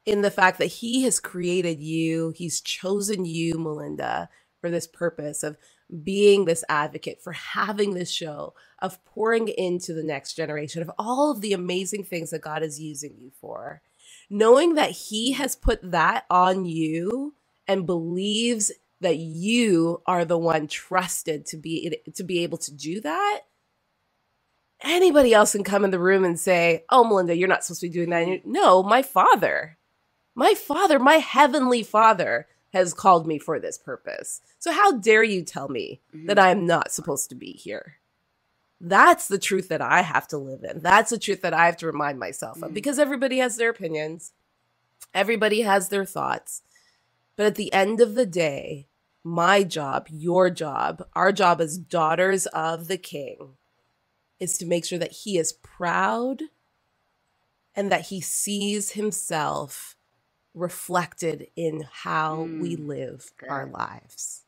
in the fact that He has created you? He's chosen you, Melinda, for this purpose of being this advocate, for having this show, of pouring into the next generation, of all of the amazing things that God is using you for. Knowing that He has put that on you and believes that you are the one trusted to be to be able to do that anybody else can come in the room and say oh melinda you're not supposed to be doing that. You- no my father my father my heavenly father has called me for this purpose. So how dare you tell me that i am not supposed to be here? That's the truth that i have to live in. That's the truth that i have to remind myself of Mhm. because everybody has their opinions. Everybody has their thoughts. But at the end of the day, my job, your job, our job as daughters of the king is to make sure that he is proud and that he sees himself reflected in how we Mm, live our lives.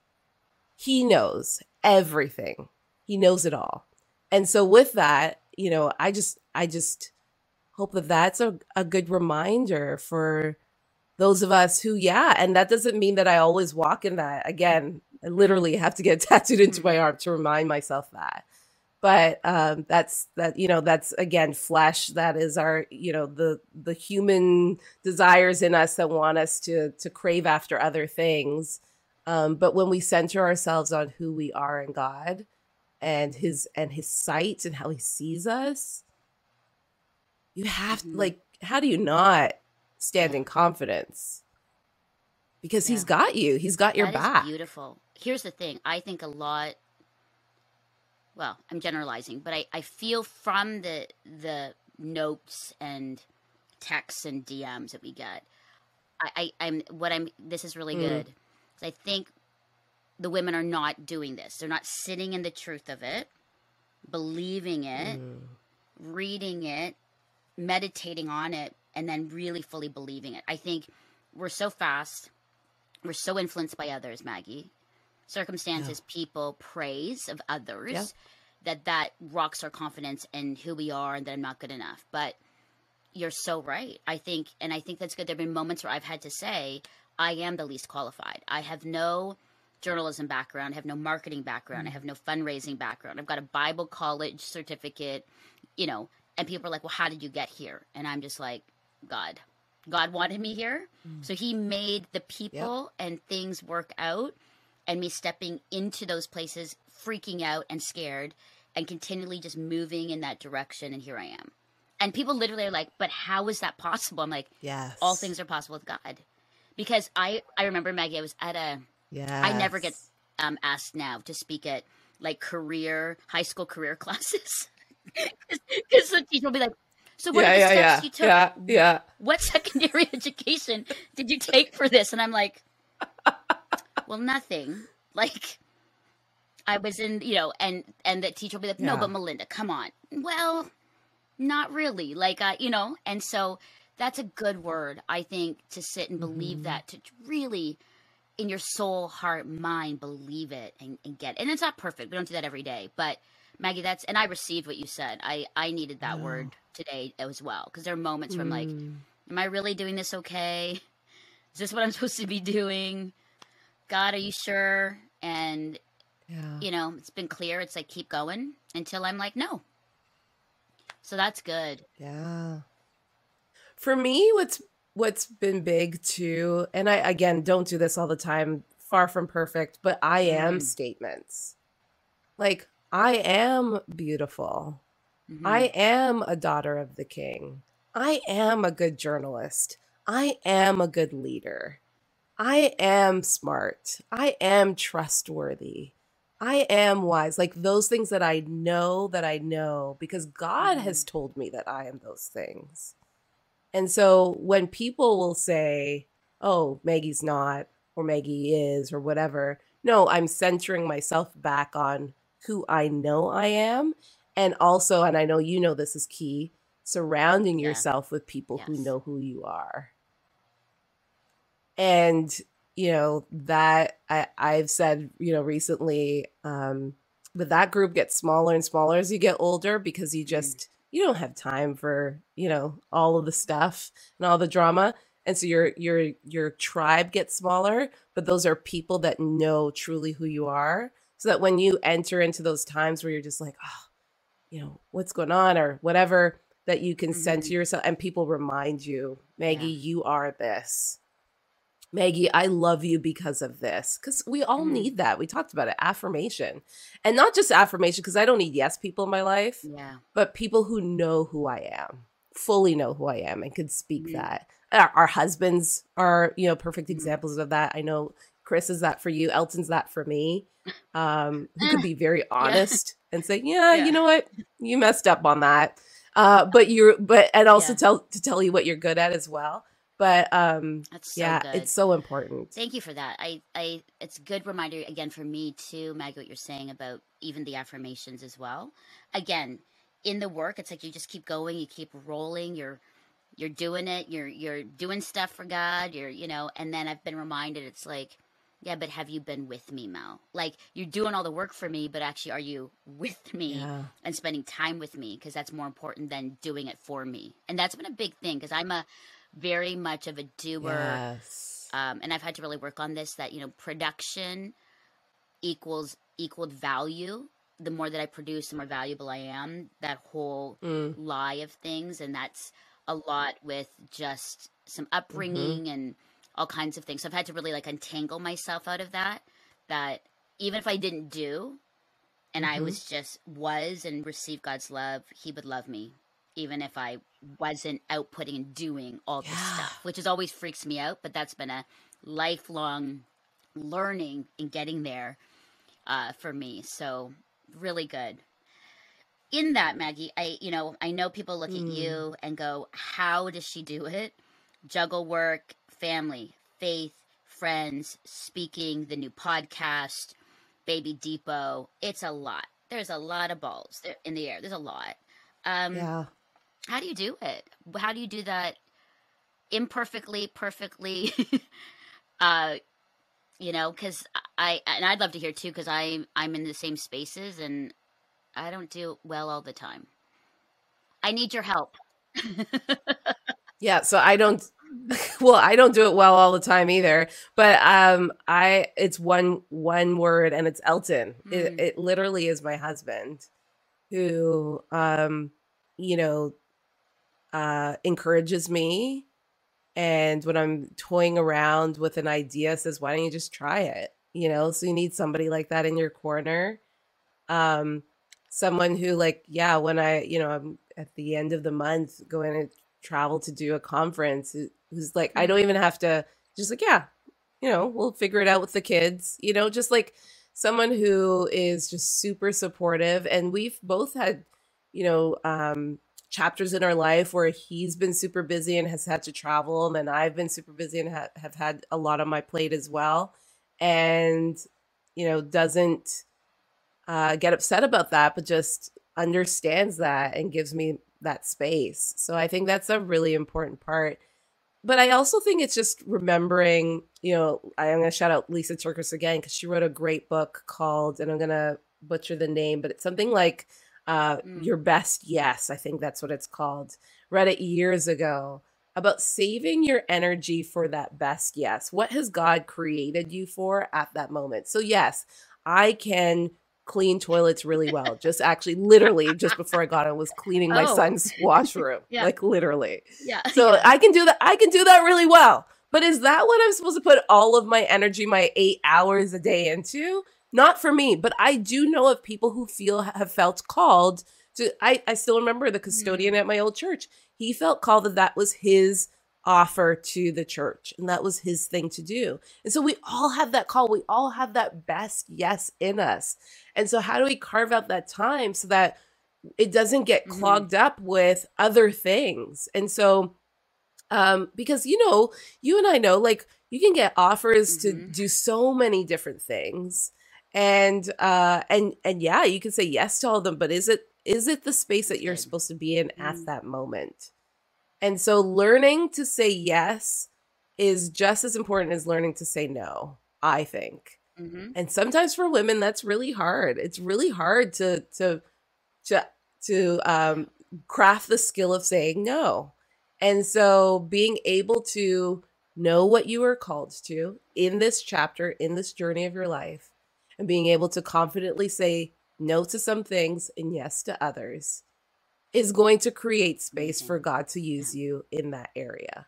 He knows everything. He knows it all. And so with that, you know, I just I just hope that that's a, a good reminder for those of us who yeah and that doesn't mean that i always walk in that again i literally have to get tattooed into my arm to remind myself that but um that's that you know that's again flesh that is our you know the the human desires in us that want us to to crave after other things um but when we center ourselves on who we are in god and his and his sight and how he sees us you have Mhm. like how do you not stand in confidence because he's got you he's got your That back beautiful. Here's the thing. I think a lot. Well, I'm generalizing, but I, I feel from the the notes and texts and DMs that we get, I, I I'm what I'm. This is really Mm. good. I think the women are not doing this. They're not sitting in the truth of it, believing it, Mm. reading it, meditating on it, and then really fully believing it. I think we're so fast, we're so influenced by others, Maggie. Circumstances, people, praise of others Yeah. that that rocks our confidence in who we are and that I'm not good enough. But you're so right. I think, and I think that's good. There have been moments where I've had to say, I am the least qualified. I have no journalism background, I have no marketing background, I mm. have no fundraising background. I've got a Bible college certificate, you know, and people are like, well, how did you get here? And I'm just like, God. God wanted me here. Mm. So he made the people and things work out and me stepping into those places, freaking out and scared and continually just moving in that direction. And here I am. And people literally are like, but how is that possible? I'm like, yes all things are possible with God. Because I, I remember, Maggie, I was at a, yeah I never get um, asked now to speak at like career, high school career classes. Because the teacher will be like, so what yeah are the yeah steps yeah you took? yeah yeah What secondary education did you take for this? And I'm like, well, nothing. Like, I was in, you know, and and the teacher will be like, no, Yeah. but Melinda, come on. Well, not really. Like, you know, and so that's a good word, I think, to sit and believe Mhm. that, to really, in your soul, heart, mind, believe it and, and get. It. And it's not perfect. We don't do that every day, but Maggie, that's and I received what you said. I I needed that Yeah. word today as well because there are moments where I'm like, Mm. am I really doing this okay? Is this what I'm supposed to be doing? God, are you sure? And yeah you know, it's been clear. It's like keep going until I'm like, no. So that's good. Yeah. For me, what's what's been big too, and I again don't do this all the time, far from perfect, but I am Mhm. statements. Like I am beautiful. Mhm. I am a daughter of the king. I am a good journalist. I am a good leader. I am smart. I am trustworthy. I am wise. Like those things that I know that I know because God has mm-hmm. told me that I am those things. And so when people will say, oh, Maggie's not, or Maggie is, or whatever, no, I'm centering myself back on who I know I am. And also, and I know you know this is key, surrounding Yeah. yourself with people who know who you are. And, you know, that I, I've said, you know, recently, um, but that group gets smaller and smaller as you get older because you just you don't have time for you know all of the stuff and all the drama. And so your your your tribe gets smaller but those are people that know truly who you are. So that when you enter into those times where you're just like oh you know what's going on? or whatever that you can center Mhm. yourself and people remind you maggie you are this Maggie, I love you because of this. Because we all Mhm. need that. We talked about it affirmation. And not just affirmation, because I don't need yes people in my life, Yeah. but people who know who I am, fully know who I am, and could speak Mhm. that. Our, our husbands are, you know, perfect Mhm. examples of that. I know Chris is that for you. Elton's that for me. Um, who could be very honest and say, yeah, Yeah. you know what, you messed up on that. Uh, but you're, but and also Yeah. tell to tell you what you're good at as well. But um, That's so yeah, good. it's so important. Thank you for that. I, I, it's a good reminder again for me too, Maggie, what you're saying about even the affirmations as well. Again, in the work, it's like you just keep going, you keep rolling, you're, you're doing it, you're, you're doing stuff for God, you're, you know, and then I've been reminded, it's like, yeah, but have you been with me, Mel? Like you're doing all the work for me, but actually, are you with me Yeah. and spending time with me? Because that's more important than doing it for me. And that's been a big thing because I'm a very much of a doer Yes. um, and I've had to really work on this. That you know, production equals equaled value. The more that I produce, the more valuable I am. That whole Mm. lie of things, and that's a lot with just some upbringing and all kinds of things. So I've had to really like untangle myself out of that. That even if I didn't do, and I Mhm. was just was and received God's love, He would love me, even if I wasn't outputting and doing all this Yeah. stuff, which is always freaks me out. But that's been a lifelong learning and getting there uh, for me. So really good. In that, Maggie, I you know I know people look at Mm. you and go, "How does she do it? Juggle work, family, faith, friends, speaking, the new podcast, Baby Depot. It's a lot. There's a lot of balls there in the air. There's a lot. Um, Yeah. How do you do it? How do you do that imperfectly, perfectly? uh, you know, because I and I'd love to hear too, because I I'm in the same spaces and I don't do well all the time. I need your help. Yeah, so I don't well, I don't do it well all the time either. But um I it's one one word and it's Elton. It, Mm. it literally is my husband who um you know uh encourages me and when I'm toying around with an idea says why don't you just try it? You know, so you need somebody like that in your corner. Um someone who like yeah, when I, you know, I'm at the end of the month going to travel to do a conference who's like i don't even have to just like yeah you know we'll figure it out with the kids you know just like someone who is just super supportive and we've both had you know um chapters in our life where he's been super busy and has had to travel and then i've been super busy and ha- have had a lot on my plate as well and you know doesn't uh, get upset about that but just understands that and gives me that space. So I think that's a really important part. But I also think it's just remembering, you know, I'm going to shout out Lisa TerKeurst again because she wrote a great book called, and I'm going to butcher the name, but it's something like uh, Mm. Your Best Yes. I think that's what it's called. Read it years ago about saving your energy for that best yes. What has God created you for at that moment? So, yes, I can clean toilets really well. Just actually, literally, just before I got on, was cleaning my Oh. son's washroom. Yeah. Like literally. Yeah. So I can do that. I can do that really well. But is that what I'm supposed to put all of my energy, my eight hours a day into? Not for me. But I do know of people who feel have felt called to. I I still remember the custodian at my old church. He felt called that that was his offer to the church and that was his thing to do. And so we all have that call. We all have that best yes in us. And so how do we carve out that time so that it doesn't get Mhm. clogged up with other things? And so um because you know, you and I know like you can get offers to Mhm. do so many different things. And uh and and yeah, you can say yes to all of them, but is it is it the space that you're supposed to be in at that moment? And so learning to say yes is just as important as learning to say no, I think. hmm And sometimes for women that's really hard. It's really hard to to to to um craft the skill of saying no. And so being able to know what you are called to in this chapter, in this journey of your life, and being able to confidently say no to some things and yes to others is going to create space for God to use you in that area.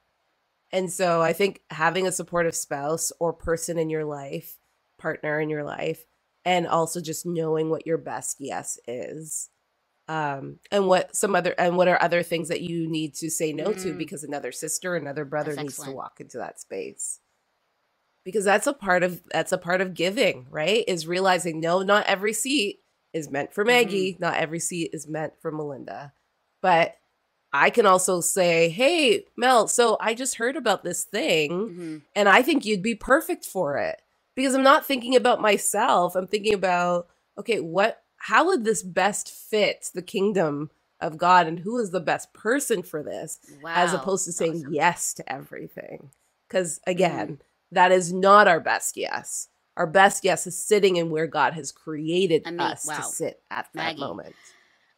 And so I think having a supportive spouse or person in your life, partner in your life, and also just knowing what your best yes is. Um, and what some other and what are other things that you need to say no to Mm. because another sister, another brother That's needs to walk into that space. Because that's a part of that's a part of giving, right? Is realizing no, not every seat is meant for Mm-hmm. Maggie, not every seat is meant for Melinda. But I can also say, hey, Mel, so I just heard about this thing Mhm. and I think you'd be perfect for it because I'm not thinking about myself. I'm thinking about, okay, what, how would this best fit the kingdom of God and who is the best person for this Wow. as opposed to saying Awesome. Mm-hmm. yes to everything? Because again, that is not our best yes. Our best yes is sitting in where God has created I mean, us wow. to sit at that Maggie. moment.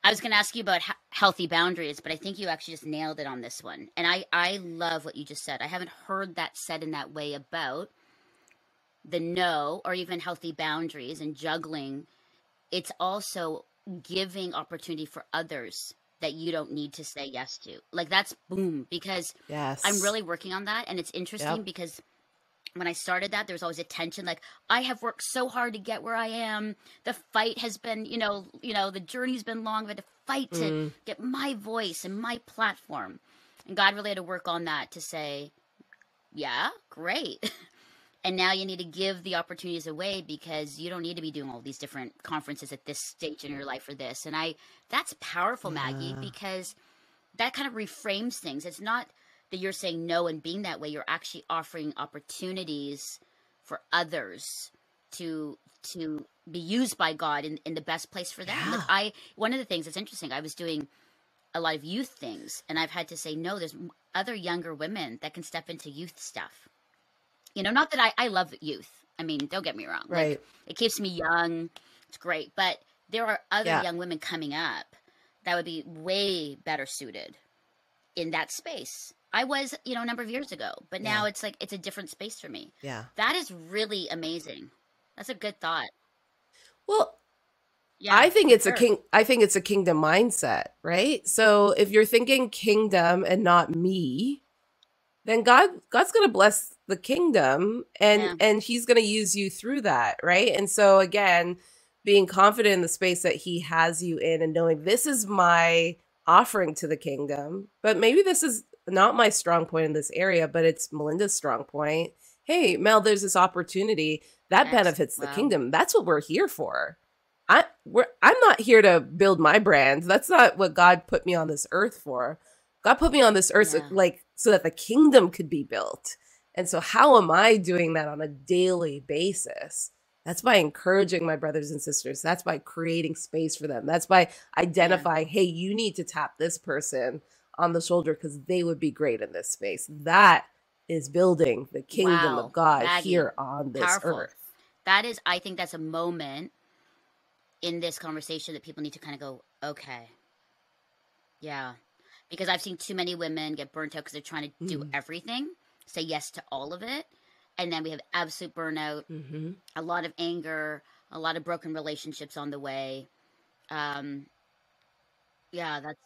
I was going to ask you about healthy boundaries, but I think you actually just nailed it on this one. And I, I love what you just said. I haven't heard that said in that way about the no or even healthy boundaries and juggling. It's also giving opportunity for others that you don't need to say yes to. Like that's boom, because Yes. I'm really working on that. And it's interesting Yep. because when I started that, there was always a tension. Like I have worked so hard to get where I am. The fight has been, you know, you know, the journey's been long. I've had to fight to Mm. get my voice and my platform. And God really had to work on that to say, yeah, great. and now you need to give the opportunities away because you don't need to be doing all these different conferences at this stage in your life for this. And I, that's powerful, Maggie, Yeah. because that kind of reframes things. It's not that you're saying no and being that way. You're actually offering opportunities for others to to be used by God in, in the best place for them. Like Yeah. I one of the things that's interesting, I was doing a lot of youth things and I've had to say no, there's other younger women that can step into youth stuff. You know, not that I, I love youth. I mean, don't get me wrong. Like, Right. it keeps me young. It's great. But there are other Yeah. young women coming up that would be way better suited in that space. I was, you know, a number of years ago, but now Yeah. it's like it's a different space for me. Yeah. That is really amazing. That's a good thought. Well, Yeah, I think it's a king I think it's a kingdom mindset, right? So mm-hmm. if you're thinking kingdom and not me, then God God's going to bless the kingdom and Yeah. and he's going to use you through that, right? And so again, being confident in the space that he has you in and knowing this is my offering to the kingdom, but maybe this is not my strong point in this area, but it's Melinda's strong point. Hey, Mel, there's this opportunity that benefits the wow. kingdom. That's what we're here for. I we're I'm not here to build my brand. That's not what God put me on this earth for. God put me on this earth so- like so that the kingdom could be built. And so how am I doing that on a daily basis? That's by encouraging my brothers and sisters. That's by creating space for them. That's by identifying, hey, you need to tap this person on the shoulder because they would be great in this space. That is building the kingdom Wow, of God Maggie, here on this powerful. earth. That is, I think that's a moment in this conversation that people need to kind of go, okay, yeah, because I've seen too many women get burnt out because they're trying to do Mhm. everything, say yes to all of it, and then we have absolute burnout, Mm-hmm. a lot of anger, a lot of broken relationships on the way. Um, yeah, that's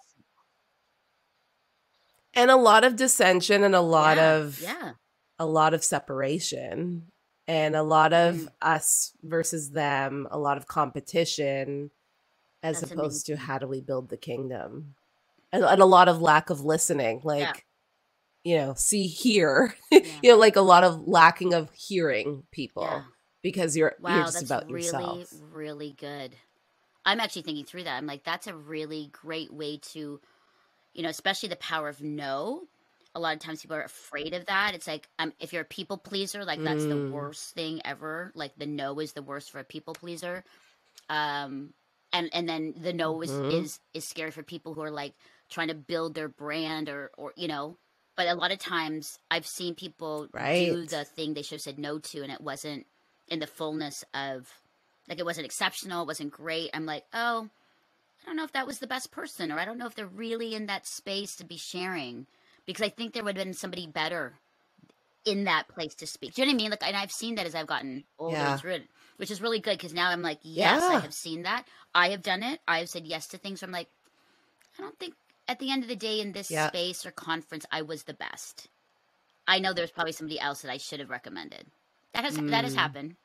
And a lot of dissension and a lot yeah, of yeah, a lot of separation and a lot of Mhm. us versus them, a lot of competition as That's opposed to how do we build the kingdom. And, and a lot of lack of listening, like you know, see here, Yeah. you know, like a lot of lacking of hearing people yeah. because you're you're Wow, just that's about really, yourself. really good. I'm actually thinking through that. I'm like, that's a really great way to, you know, especially the power of no. A lot of times people are afraid of that. It's like, um, if you're a people pleaser, like that's the Mm. worst thing ever. Like the no is the worst for a people pleaser. Um, and and then the no is Mhm. is is scary for people who are like trying to build their brand or or you know. But a lot of times I've seen people do the thing they should have said no to, and it wasn't in the fullness of like it wasn't exceptional, it wasn't great. I'm like, oh, I don't know if that was the best person, or I don't know if they're really in that space to be sharing, because I think there would have been somebody better in that place to speak. Do you know what I mean? Like, and I've seen that as I've gotten older Yeah. through it, which is really good because now I'm like, yes, I have seen that. I have done it. I have said yes to things. I'm like, I don't think at the end of the day in this Yeah. space or conference, I was the best. I know there's probably somebody else that I should have recommended. That has that has Mm. happened.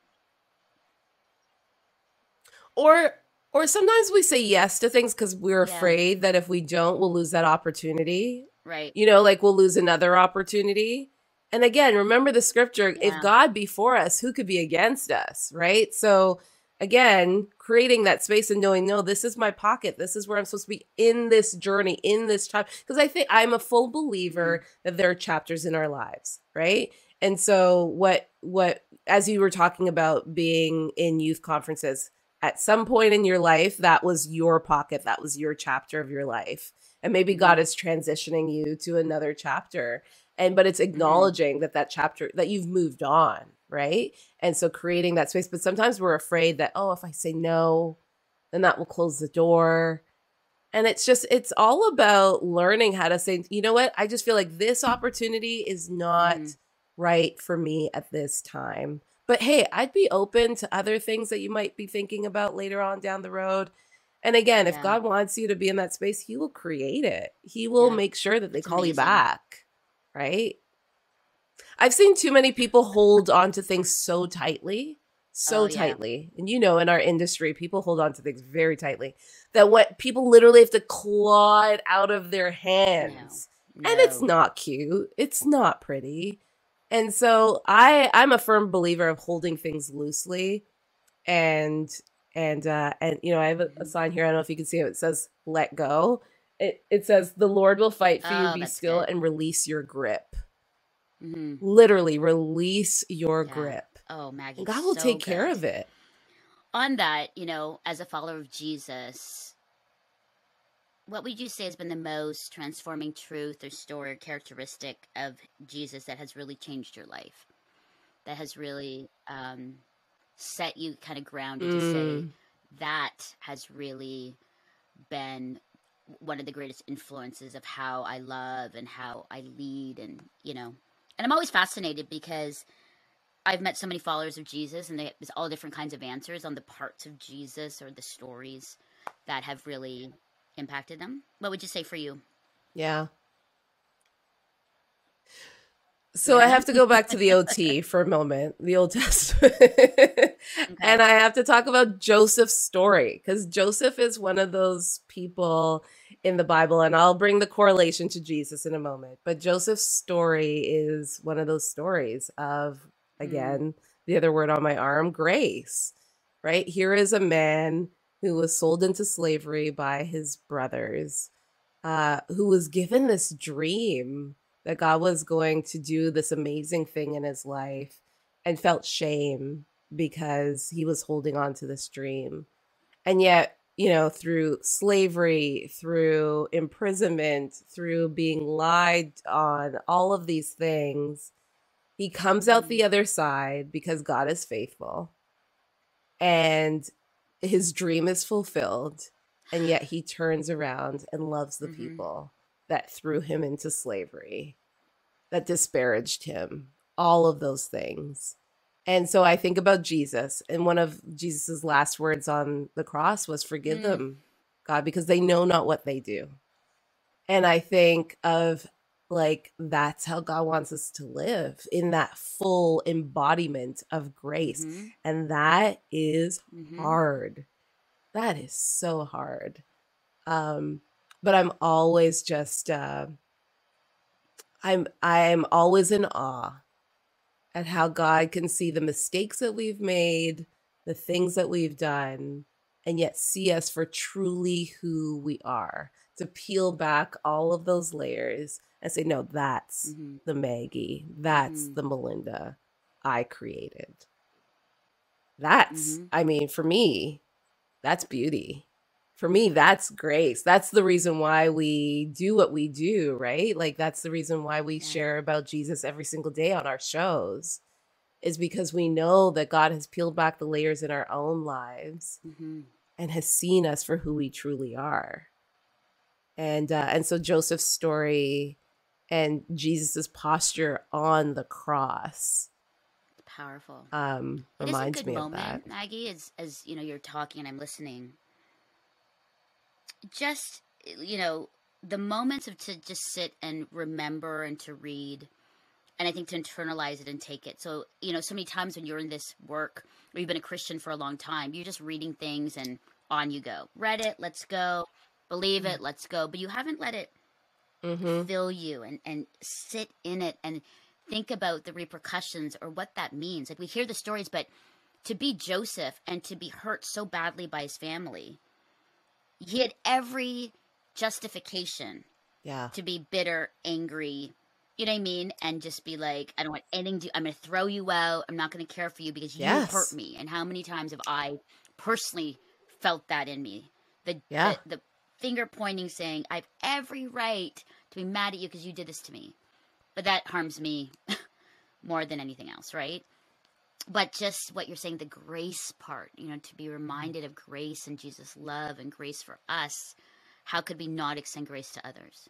or or sometimes we say yes to things because we're Yeah. afraid that if we don't we'll lose that opportunity. Right. you know like we'll lose another opportunity. And again remember the scripture Yeah. if god be for us who could be against us right? So again creating that space and knowing no this is my pocket. This is where i'm supposed to be in this journey in this time because i think i'm a full believer mm-hmm. that there are chapters in our lives right? And so what what as you were talking about being in youth conferences at some point in your life that was your pocket that was your chapter of your life. And maybe god is transitioning you to another chapter. And but it's acknowledging that that chapter that you've moved on right? And so creating that space. But sometimes we're afraid that oh if i say no then that will close the door. And it's just it's all about learning how to say you know what? I just feel like this opportunity is not Mhm. right for me at this time but hey i'd be open to other things that you might be thinking about later on down the road. And again if god wants you to be in that space he will create it. He will Yeah. make sure that they It's call you back right? I've seen too many people hold on to things so tightly so Oh, yeah. tightly. And you know in our industry people hold on to things very tightly that what people literally have to claw it out of their hands. And it's not cute. It's not pretty and so i i'm a firm believer of holding things loosely and and uh and you know i have a, a sign here i don't know if you can see it it says let go it it says the lord will fight for Oh, you be still good. and release your grip Mhm. literally release your Yeah. grip Oh, Maggie. god will so take care of it on that, you know, as a follower of Jesus, what would you say has been the most transforming truth or story or characteristic of Jesus that has really changed your life? That has really um, set you kind of grounded to say Mm. that has really been one of the greatest influences of how I love and how I lead and you know and I'm always fascinated because I've met so many followers of Jesus and they, there's all different kinds of answers on the parts of Jesus or the stories that have really impacted them. What would you say for you? Yeah. So I have to go back to the OT for a moment, the Old Testament. And I have to talk about Joseph's story because Joseph is one of those people in the Bible, and I'll bring the correlation to Jesus in a moment. But Joseph's story is one of those stories of, mm. again, the other word on my arm, grace, right? Here is a man who was sold into slavery by his brothers, uh, who was given this dream that God was going to do this amazing thing in his life and felt shame because he was holding on to this dream. And yet, you know, through slavery, through imprisonment, through being lied on, all of these things, he comes out the other side because God is faithful and his dream is fulfilled. And yet he turns around and loves the Mhm. people that threw him into slavery, that disparaged him, all of those things. And so I think about Jesus, and one of Jesus's last words on the cross was, Forgive Mm. them, God, because they know not what they do. And I think of like that's how God wants us to live in that full embodiment of grace. Mhm, And that is mhm. hard. That is so hard. Um, but I'm always just uh I'm I'm always in awe at how God can see the mistakes that we've made, the things that we've done, and yet see us for truly who we are. To peel back all of those layers and say, no, that's Mhm. the Maggie, that's Mhm. the Melinda I created. That's, Mhm. I mean, for me, that's beauty. For me, that's grace. That's the reason why we do what we do, right? Like, that's the reason why we Yeah. share about Jesus every single day on our shows, is because we know that God has peeled back the layers in our own lives Mhm. and has seen us for who we truly are. And uh, and so Joseph's story and Jesus's posture on the cross Powerful. um, It is a reminds good me moment, of that. Maggie, as as you know, you're talking and I'm listening. Just you know, the moments of to just sit and remember and to read and I think to internalize it and take it. So, you know, so many times when you're in this work or you've been a Christian for a long time, you're just reading things and on you go. Read it, let's go. Believe it, let's go. But you haven't let it Mm-hmm. fill you and, and sit in it and think about the repercussions or what that means. Like we hear the stories, but to be Joseph and to be hurt so badly by his family, he had every justification Yeah. to be bitter, angry, you know what I mean? And just be like, I don't want anything to, I'm going to throw you out. I'm not going to care for you because Yes. you hurt me. And how many times have I personally felt that in me? The, Yeah. the, the finger pointing saying, I have every right to be mad at you because you did this to me. But that harms me more than anything else, right? But just what you're saying, the grace part, you know, to be mm-hmm. reminded of grace and Jesus' love and grace for us. How could we not extend grace to others?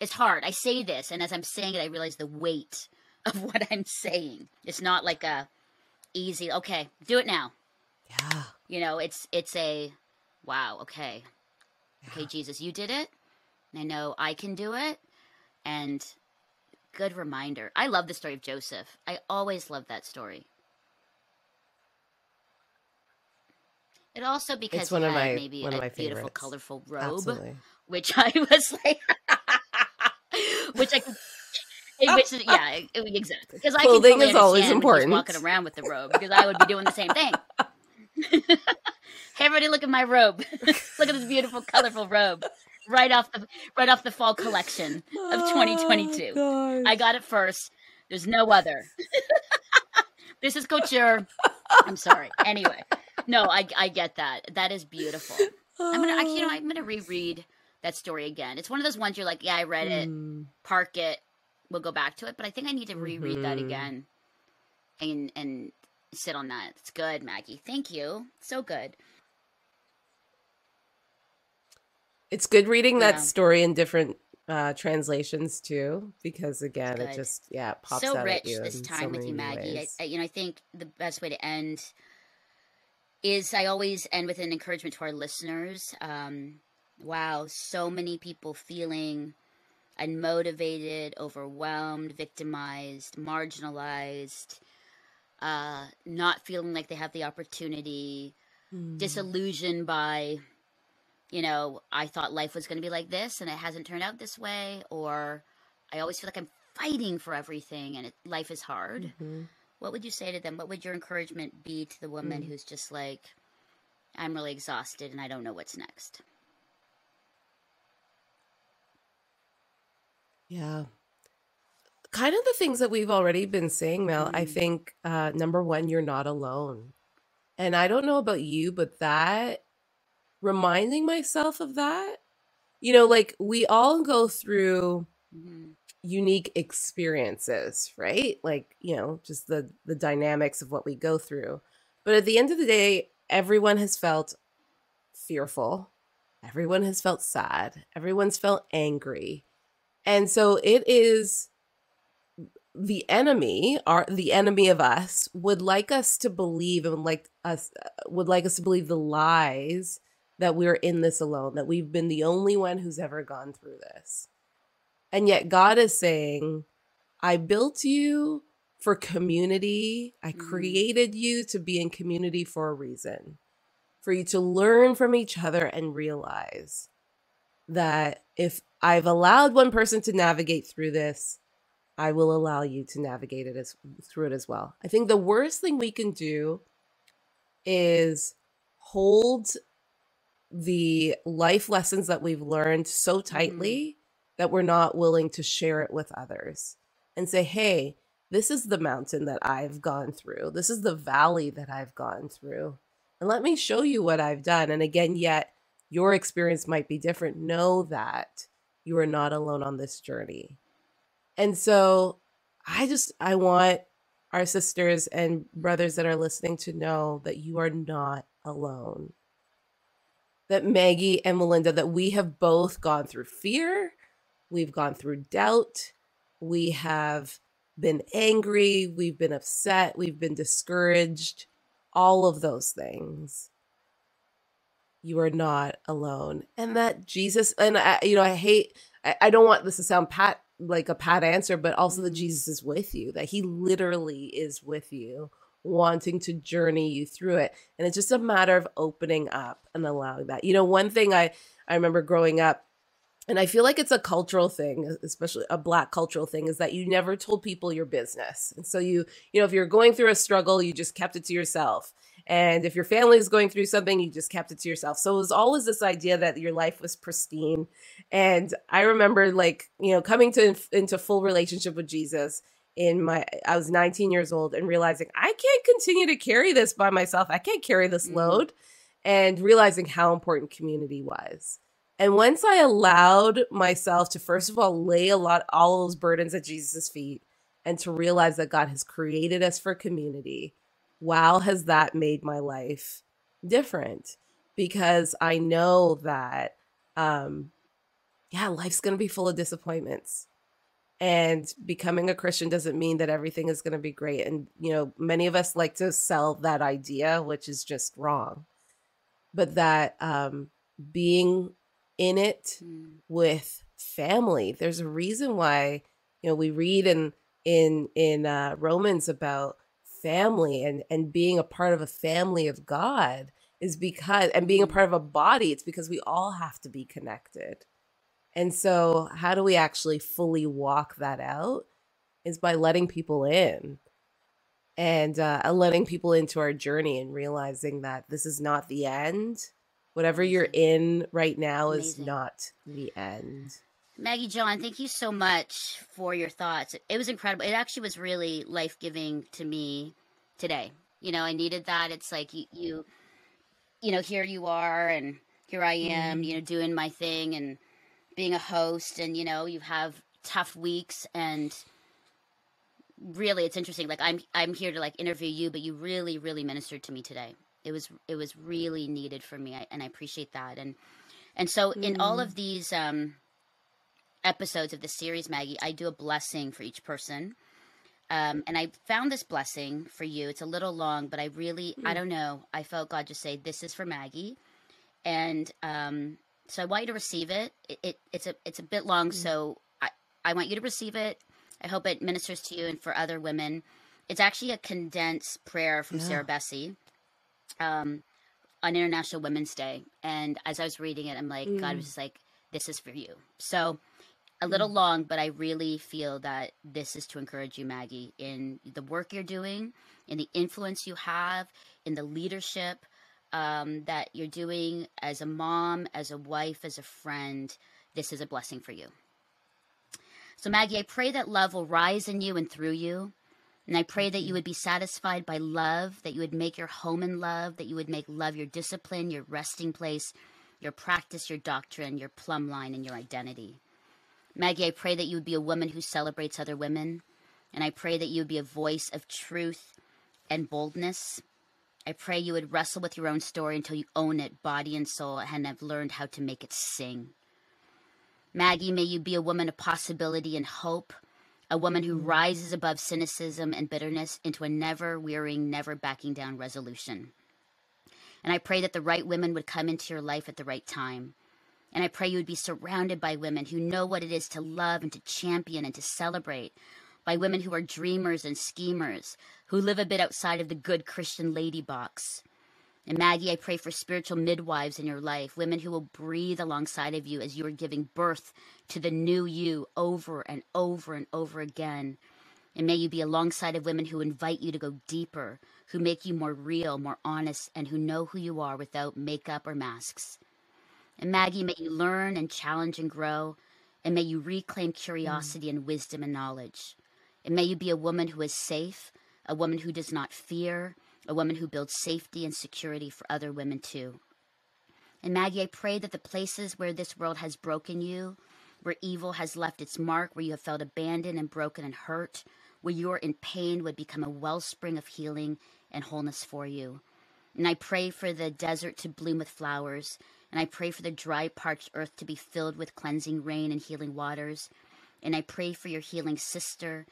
It's hard. I say this, and as I'm saying it, I realize the weight of what I'm saying. It's not like a easy, okay, do it now. Yeah. You know, it's it's a wow, okay. Okay, Jesus, you did it. And I know I can do it. And good reminder. I love the story of Joseph. I always love that story. It also because It's one of my- maybe one a of my beautiful, favorites. colorful robe, Absolutely. which I was like, which I could. Which is, yeah, exactly. Because I can totally is always understand when he's important. walking around with the robe because I would be doing the same thing. hey, everybody, look at my robe. look at this beautiful, colorful robe, right off the right off the fall collection of 2022. Oh, I got it first. There's no other. this is couture. I'm sorry. Anyway, no, I I get that. That is beautiful. I'm gonna actually, you know, I'm gonna reread that story again. It's one of those ones you're like, yeah, I read it, Mm, park it, we'll go back to it. But I think I need to reread that Mhm. again, and and sit on that. It's good, Maggie. Thank you. So good. It's good reading Yeah. that story in different uh, translations too, because again, it just yeah it pops so out rich at you this time so with you, Maggie. I. I, you know, I think the best way to end is I always end with an encouragement to our listeners. Um, wow, so many people feeling unmotivated, overwhelmed, victimized, marginalized, uh, not feeling like they have the opportunity, Mm. disillusioned by, you know, I thought life was going to be like this and it hasn't turned out this way, or I always feel like I'm fighting for everything and it, life is hard. Mhm. What would you say to them? What would your encouragement be to the woman who's just like, I'm really exhausted and I don't know what's next? Yeah. Kind of the things that we've already been saying, Mel. I Mhm. think uh, number one, you're not alone. And I don't know about you, but that reminding myself of that, you know, like we all go through hmm unique experiences, right? Like, you know, just the the dynamics of what we go through. But at the end of the day, everyone has felt fearful. Everyone has felt sad. Everyone's felt angry. And so it is the enemy, are the enemy of us would like us to believe and would like us would like us to believe the lies that we're in this alone, that we've been the only one who's ever gone through this. And yet God is saying, I built you for community. I Mhm. created you to be in community for a reason, for you to learn from each other and realize that if I've allowed one person to navigate through this, I will allow you to navigate it as through it as well. I think the worst thing we can do is hold the life lessons that we've learned so mm-hmm. tightly that we're not willing to share it with others and say, hey, this is the mountain that I've gone through. This is the valley that I've gone through. And let me show you what I've done. And again, yet your experience might be different. Know that you are not alone on this journey. And so I just, I want our sisters and brothers that are listening to know that you are not alone. That Maggie and Melinda, that we have both gone through fear, we've gone through doubt, we have been angry, we've been upset, we've been discouraged, all of those things. You are not alone. And that Jesus, and I, you know, I hate, I, I don't want this to sound pat like a pat answer, but also that mm-hmm. Jesus is with you, that he literally is with you, wanting to journey you through it. And it's just a matter of opening up and allowing that. You know, one thing I I remember growing up and I feel like it's a cultural thing, especially a black cultural thing, is that you never told people your business. And so you, you know, if you're going through a struggle, you just kept it to yourself. And if your family is going through something, you just kept it to yourself. So it was always this idea that your life was pristine. And I remember like, you know, coming to into full relationship with Jesus in my I was 19 years old and realizing I can't continue to carry this by myself. I can't carry this Mhm. load and realizing how important community was. And once I allowed myself to first of all lay a lot all those burdens at Jesus' feet and to realize that God has created us for community, wow, has that made my life different because I know that um yeah, life's going to be full of disappointments. And becoming a Christian doesn't mean that everything is going to be great. And, you know, many of us like to sell that idea, which is just wrong. But that um, being in it Mm. with family, there's a reason why, you know, we read in in in uh, Romans about family and and being a part of a family of God is because and being a part of a body. It's because we all have to be connected. And so, how do we actually fully walk that out? Is by letting people in and uh, letting people into our journey and realizing that this is not the end. Whatever you're in right now is Amazing. not the end. Maggie John, thank you so much for your thoughts. It was incredible. It actually was really life giving to me today. You know, I needed that. It's like you, you, you know, here you are, and here I am, you know, doing my thing and being a host, and you know, you have tough weeks, and really, it's interesting. Like I'm, I'm here to like interview you, but you really, really ministered to me today. It was, it was really needed for me, I, and I appreciate that. And, and so in all of these, um, episodes of this series, Maggie, I do a blessing for each person. Um, and I found this blessing for you. It's a little long, but I really, I don't know. I felt God just say, "This is for Maggie," and um, so I want you to receive it. It, it it's a it's a bit long, so I I want you to receive it. I hope it ministers to you and for other women. It's actually a condensed prayer from Yeah. Sarah Bessey um, on International Women's Day. And as I was reading it, I'm like, God was just like, this is for you. So a little long, but I really feel that this is to encourage you, Maggie, in the work you're doing, in the influence you have, in the leadership um, that you're doing as a mom, as a wife, as a friend. This is a blessing for you. So, Maggie, I pray that love will rise in you and through you. And I pray that you would be satisfied by love, that you would make your home in love, that you would make love your discipline, your resting place, your practice, your doctrine, your plumb line, and your identity. Maggie, I pray that you would be a woman who celebrates other women. And I pray that you would be a voice of truth and boldness. I pray you would wrestle with your own story until you own it, body and soul, and have learned how to make it sing. Maggie, may you be a woman of possibility and hope, a woman who rises above cynicism and bitterness into a never wearying, never backing down resolution. And I pray that the right women would come into your life at the right time. And I pray you would be surrounded by women who know what it is to love and to champion and to celebrate, by women who are dreamers and schemers, who live a bit outside of the good Christian lady box. And Maggie, I pray for spiritual midwives in your life, women who will breathe alongside of you as you are giving birth to the new you over and over and over again. And may you be alongside of women who invite you to go deeper, who make you more real, more honest, and who know who you are without makeup or masks. And Maggie, may you learn and challenge and grow, and may you reclaim mm. curiosity and wisdom and knowledge. And may you be a woman who is safe, a woman who does not fear, a woman who builds safety and security for other women too. And Maggie, I pray that the places where this world has broken you, where evil has left its mark, where you have felt abandoned and broken and hurt, where you are in pain would become a wellspring of healing and wholeness for you. And I pray for the desert to bloom with flowers, and I pray for the dry, parched earth to be filled with cleansing rain and healing waters. And I pray for your healing sister,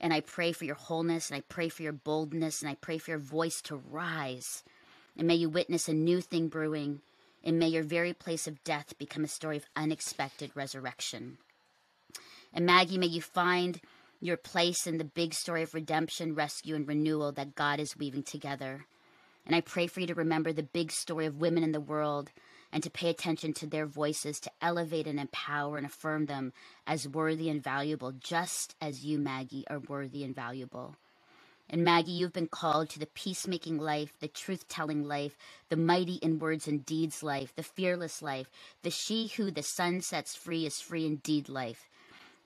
and I pray for your wholeness, and I pray for your boldness, and I pray for your voice to rise. And may you witness a new thing brewing, and may your very place of death become a story of unexpected resurrection. And Maggie, may you find your place in the big story of redemption, rescue, and renewal that God is weaving together. And I pray for you to remember the big story of women in the world and to pay attention to their voices, to elevate and empower and affirm them as worthy and valuable, just as you, Maggie, are worthy and valuable. And Maggie, you've been called to the peacemaking life, the truth telling life, the mighty in words and deeds life, the fearless life, the she who the sun sets free is free indeed life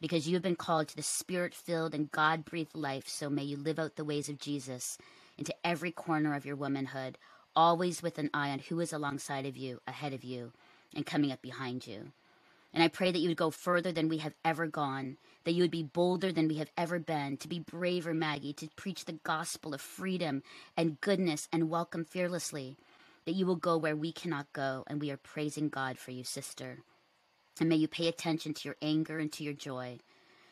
because you have been called to the spirit filled and God breathed life. So may you live out the ways of Jesus into every corner of your womanhood, always with an eye on who is alongside of you, ahead of you, and coming up behind you. And I pray that you would go further than we have ever gone, that you would be bolder than we have ever been, to be braver, Maggie, to preach the gospel of freedom and goodness and welcome fearlessly, that you will go where we cannot go, and we are praising God for you, sister. And may you pay attention to your anger and to your joy.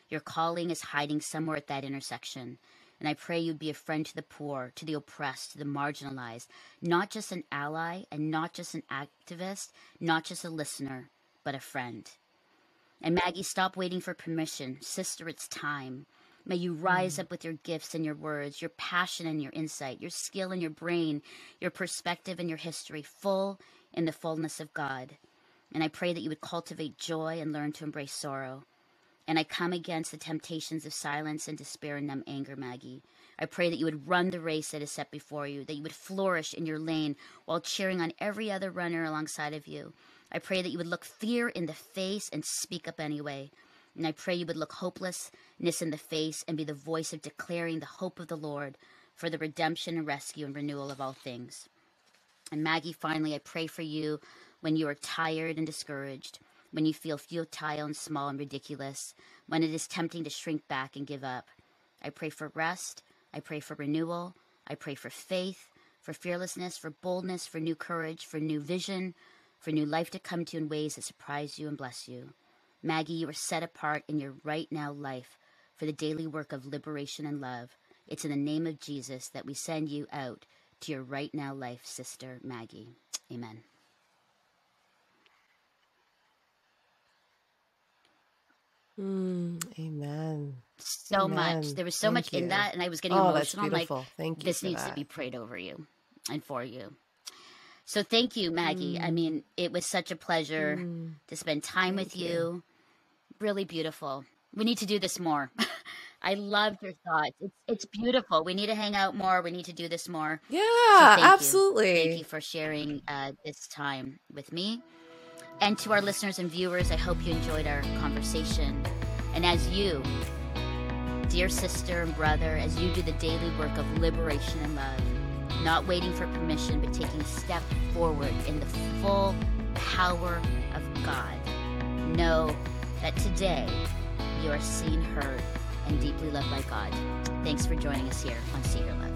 Your calling is hiding somewhere at that intersection. And I pray you'd be a friend to the poor, to the oppressed, to the marginalized, not just an ally and not just an activist, not just a listener, but a friend. And Maggie, stop waiting for permission. Sister, it's time. May you rise mm. up with your gifts and your words, your passion and your insight, your skill and your brain, your perspective and your history, full in the fullness of God. And I pray that you would cultivate joy and learn to embrace sorrow. And I come against the temptations of silence and despair and numb anger, Maggie. I pray that you would run the race that is set before you, that you would flourish in your lane while cheering on every other runner alongside of you. I pray that you would look fear in the face and speak up anyway. And I pray you would look hopelessness in the face and be the voice of declaring the hope of the Lord for the redemption and rescue and renewal of all things. And Maggie, finally, I pray for you when you are tired and discouraged, when you feel futile and small and ridiculous, when it is tempting to shrink back and give up. I pray for rest. I pray for renewal. I pray for faith, for fearlessness, for boldness, for new courage, for new vision, for new life to come to you in ways that surprise you and bless you. Maggie, you are set apart in your right now life for the daily work of liberation and love. It's in the name of Jesus that we send you out to your right now life, Sister Maggie. Amen. Mm, amen. so Amen. much. There was so Thank much in that, and I was getting Oh, emotional. I'm like. Thank you this needs to be prayed over you and for you. So thank you, Maggie. Mm. I mean, it was such a pleasure to spend time with you. Really beautiful. We need to do this more. I loved your thoughts. It's it's beautiful. We need to hang out more. We need to do this more. Yeah, thank you. absolutely. Thank you for sharing uh, this time with me. And to our listeners and viewers, I hope you enjoyed our conversation. And as you, dear sister and brother, as you do the daily work of liberation and love, not waiting for permission, but taking step forward in the full power of God, know that today you are seen, heard, and deeply loved by God. Thanks for joining us here on See Hear Love.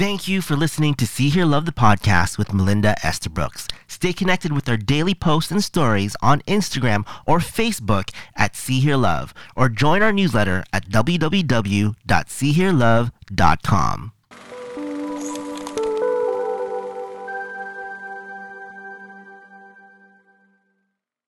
Thank you for listening to See Hear Love the podcast with Melinda Estabrooks. Stay connected with our daily posts and stories on Instagram or Facebook at See Hear Love, or join our newsletter at www.seehearlove.com.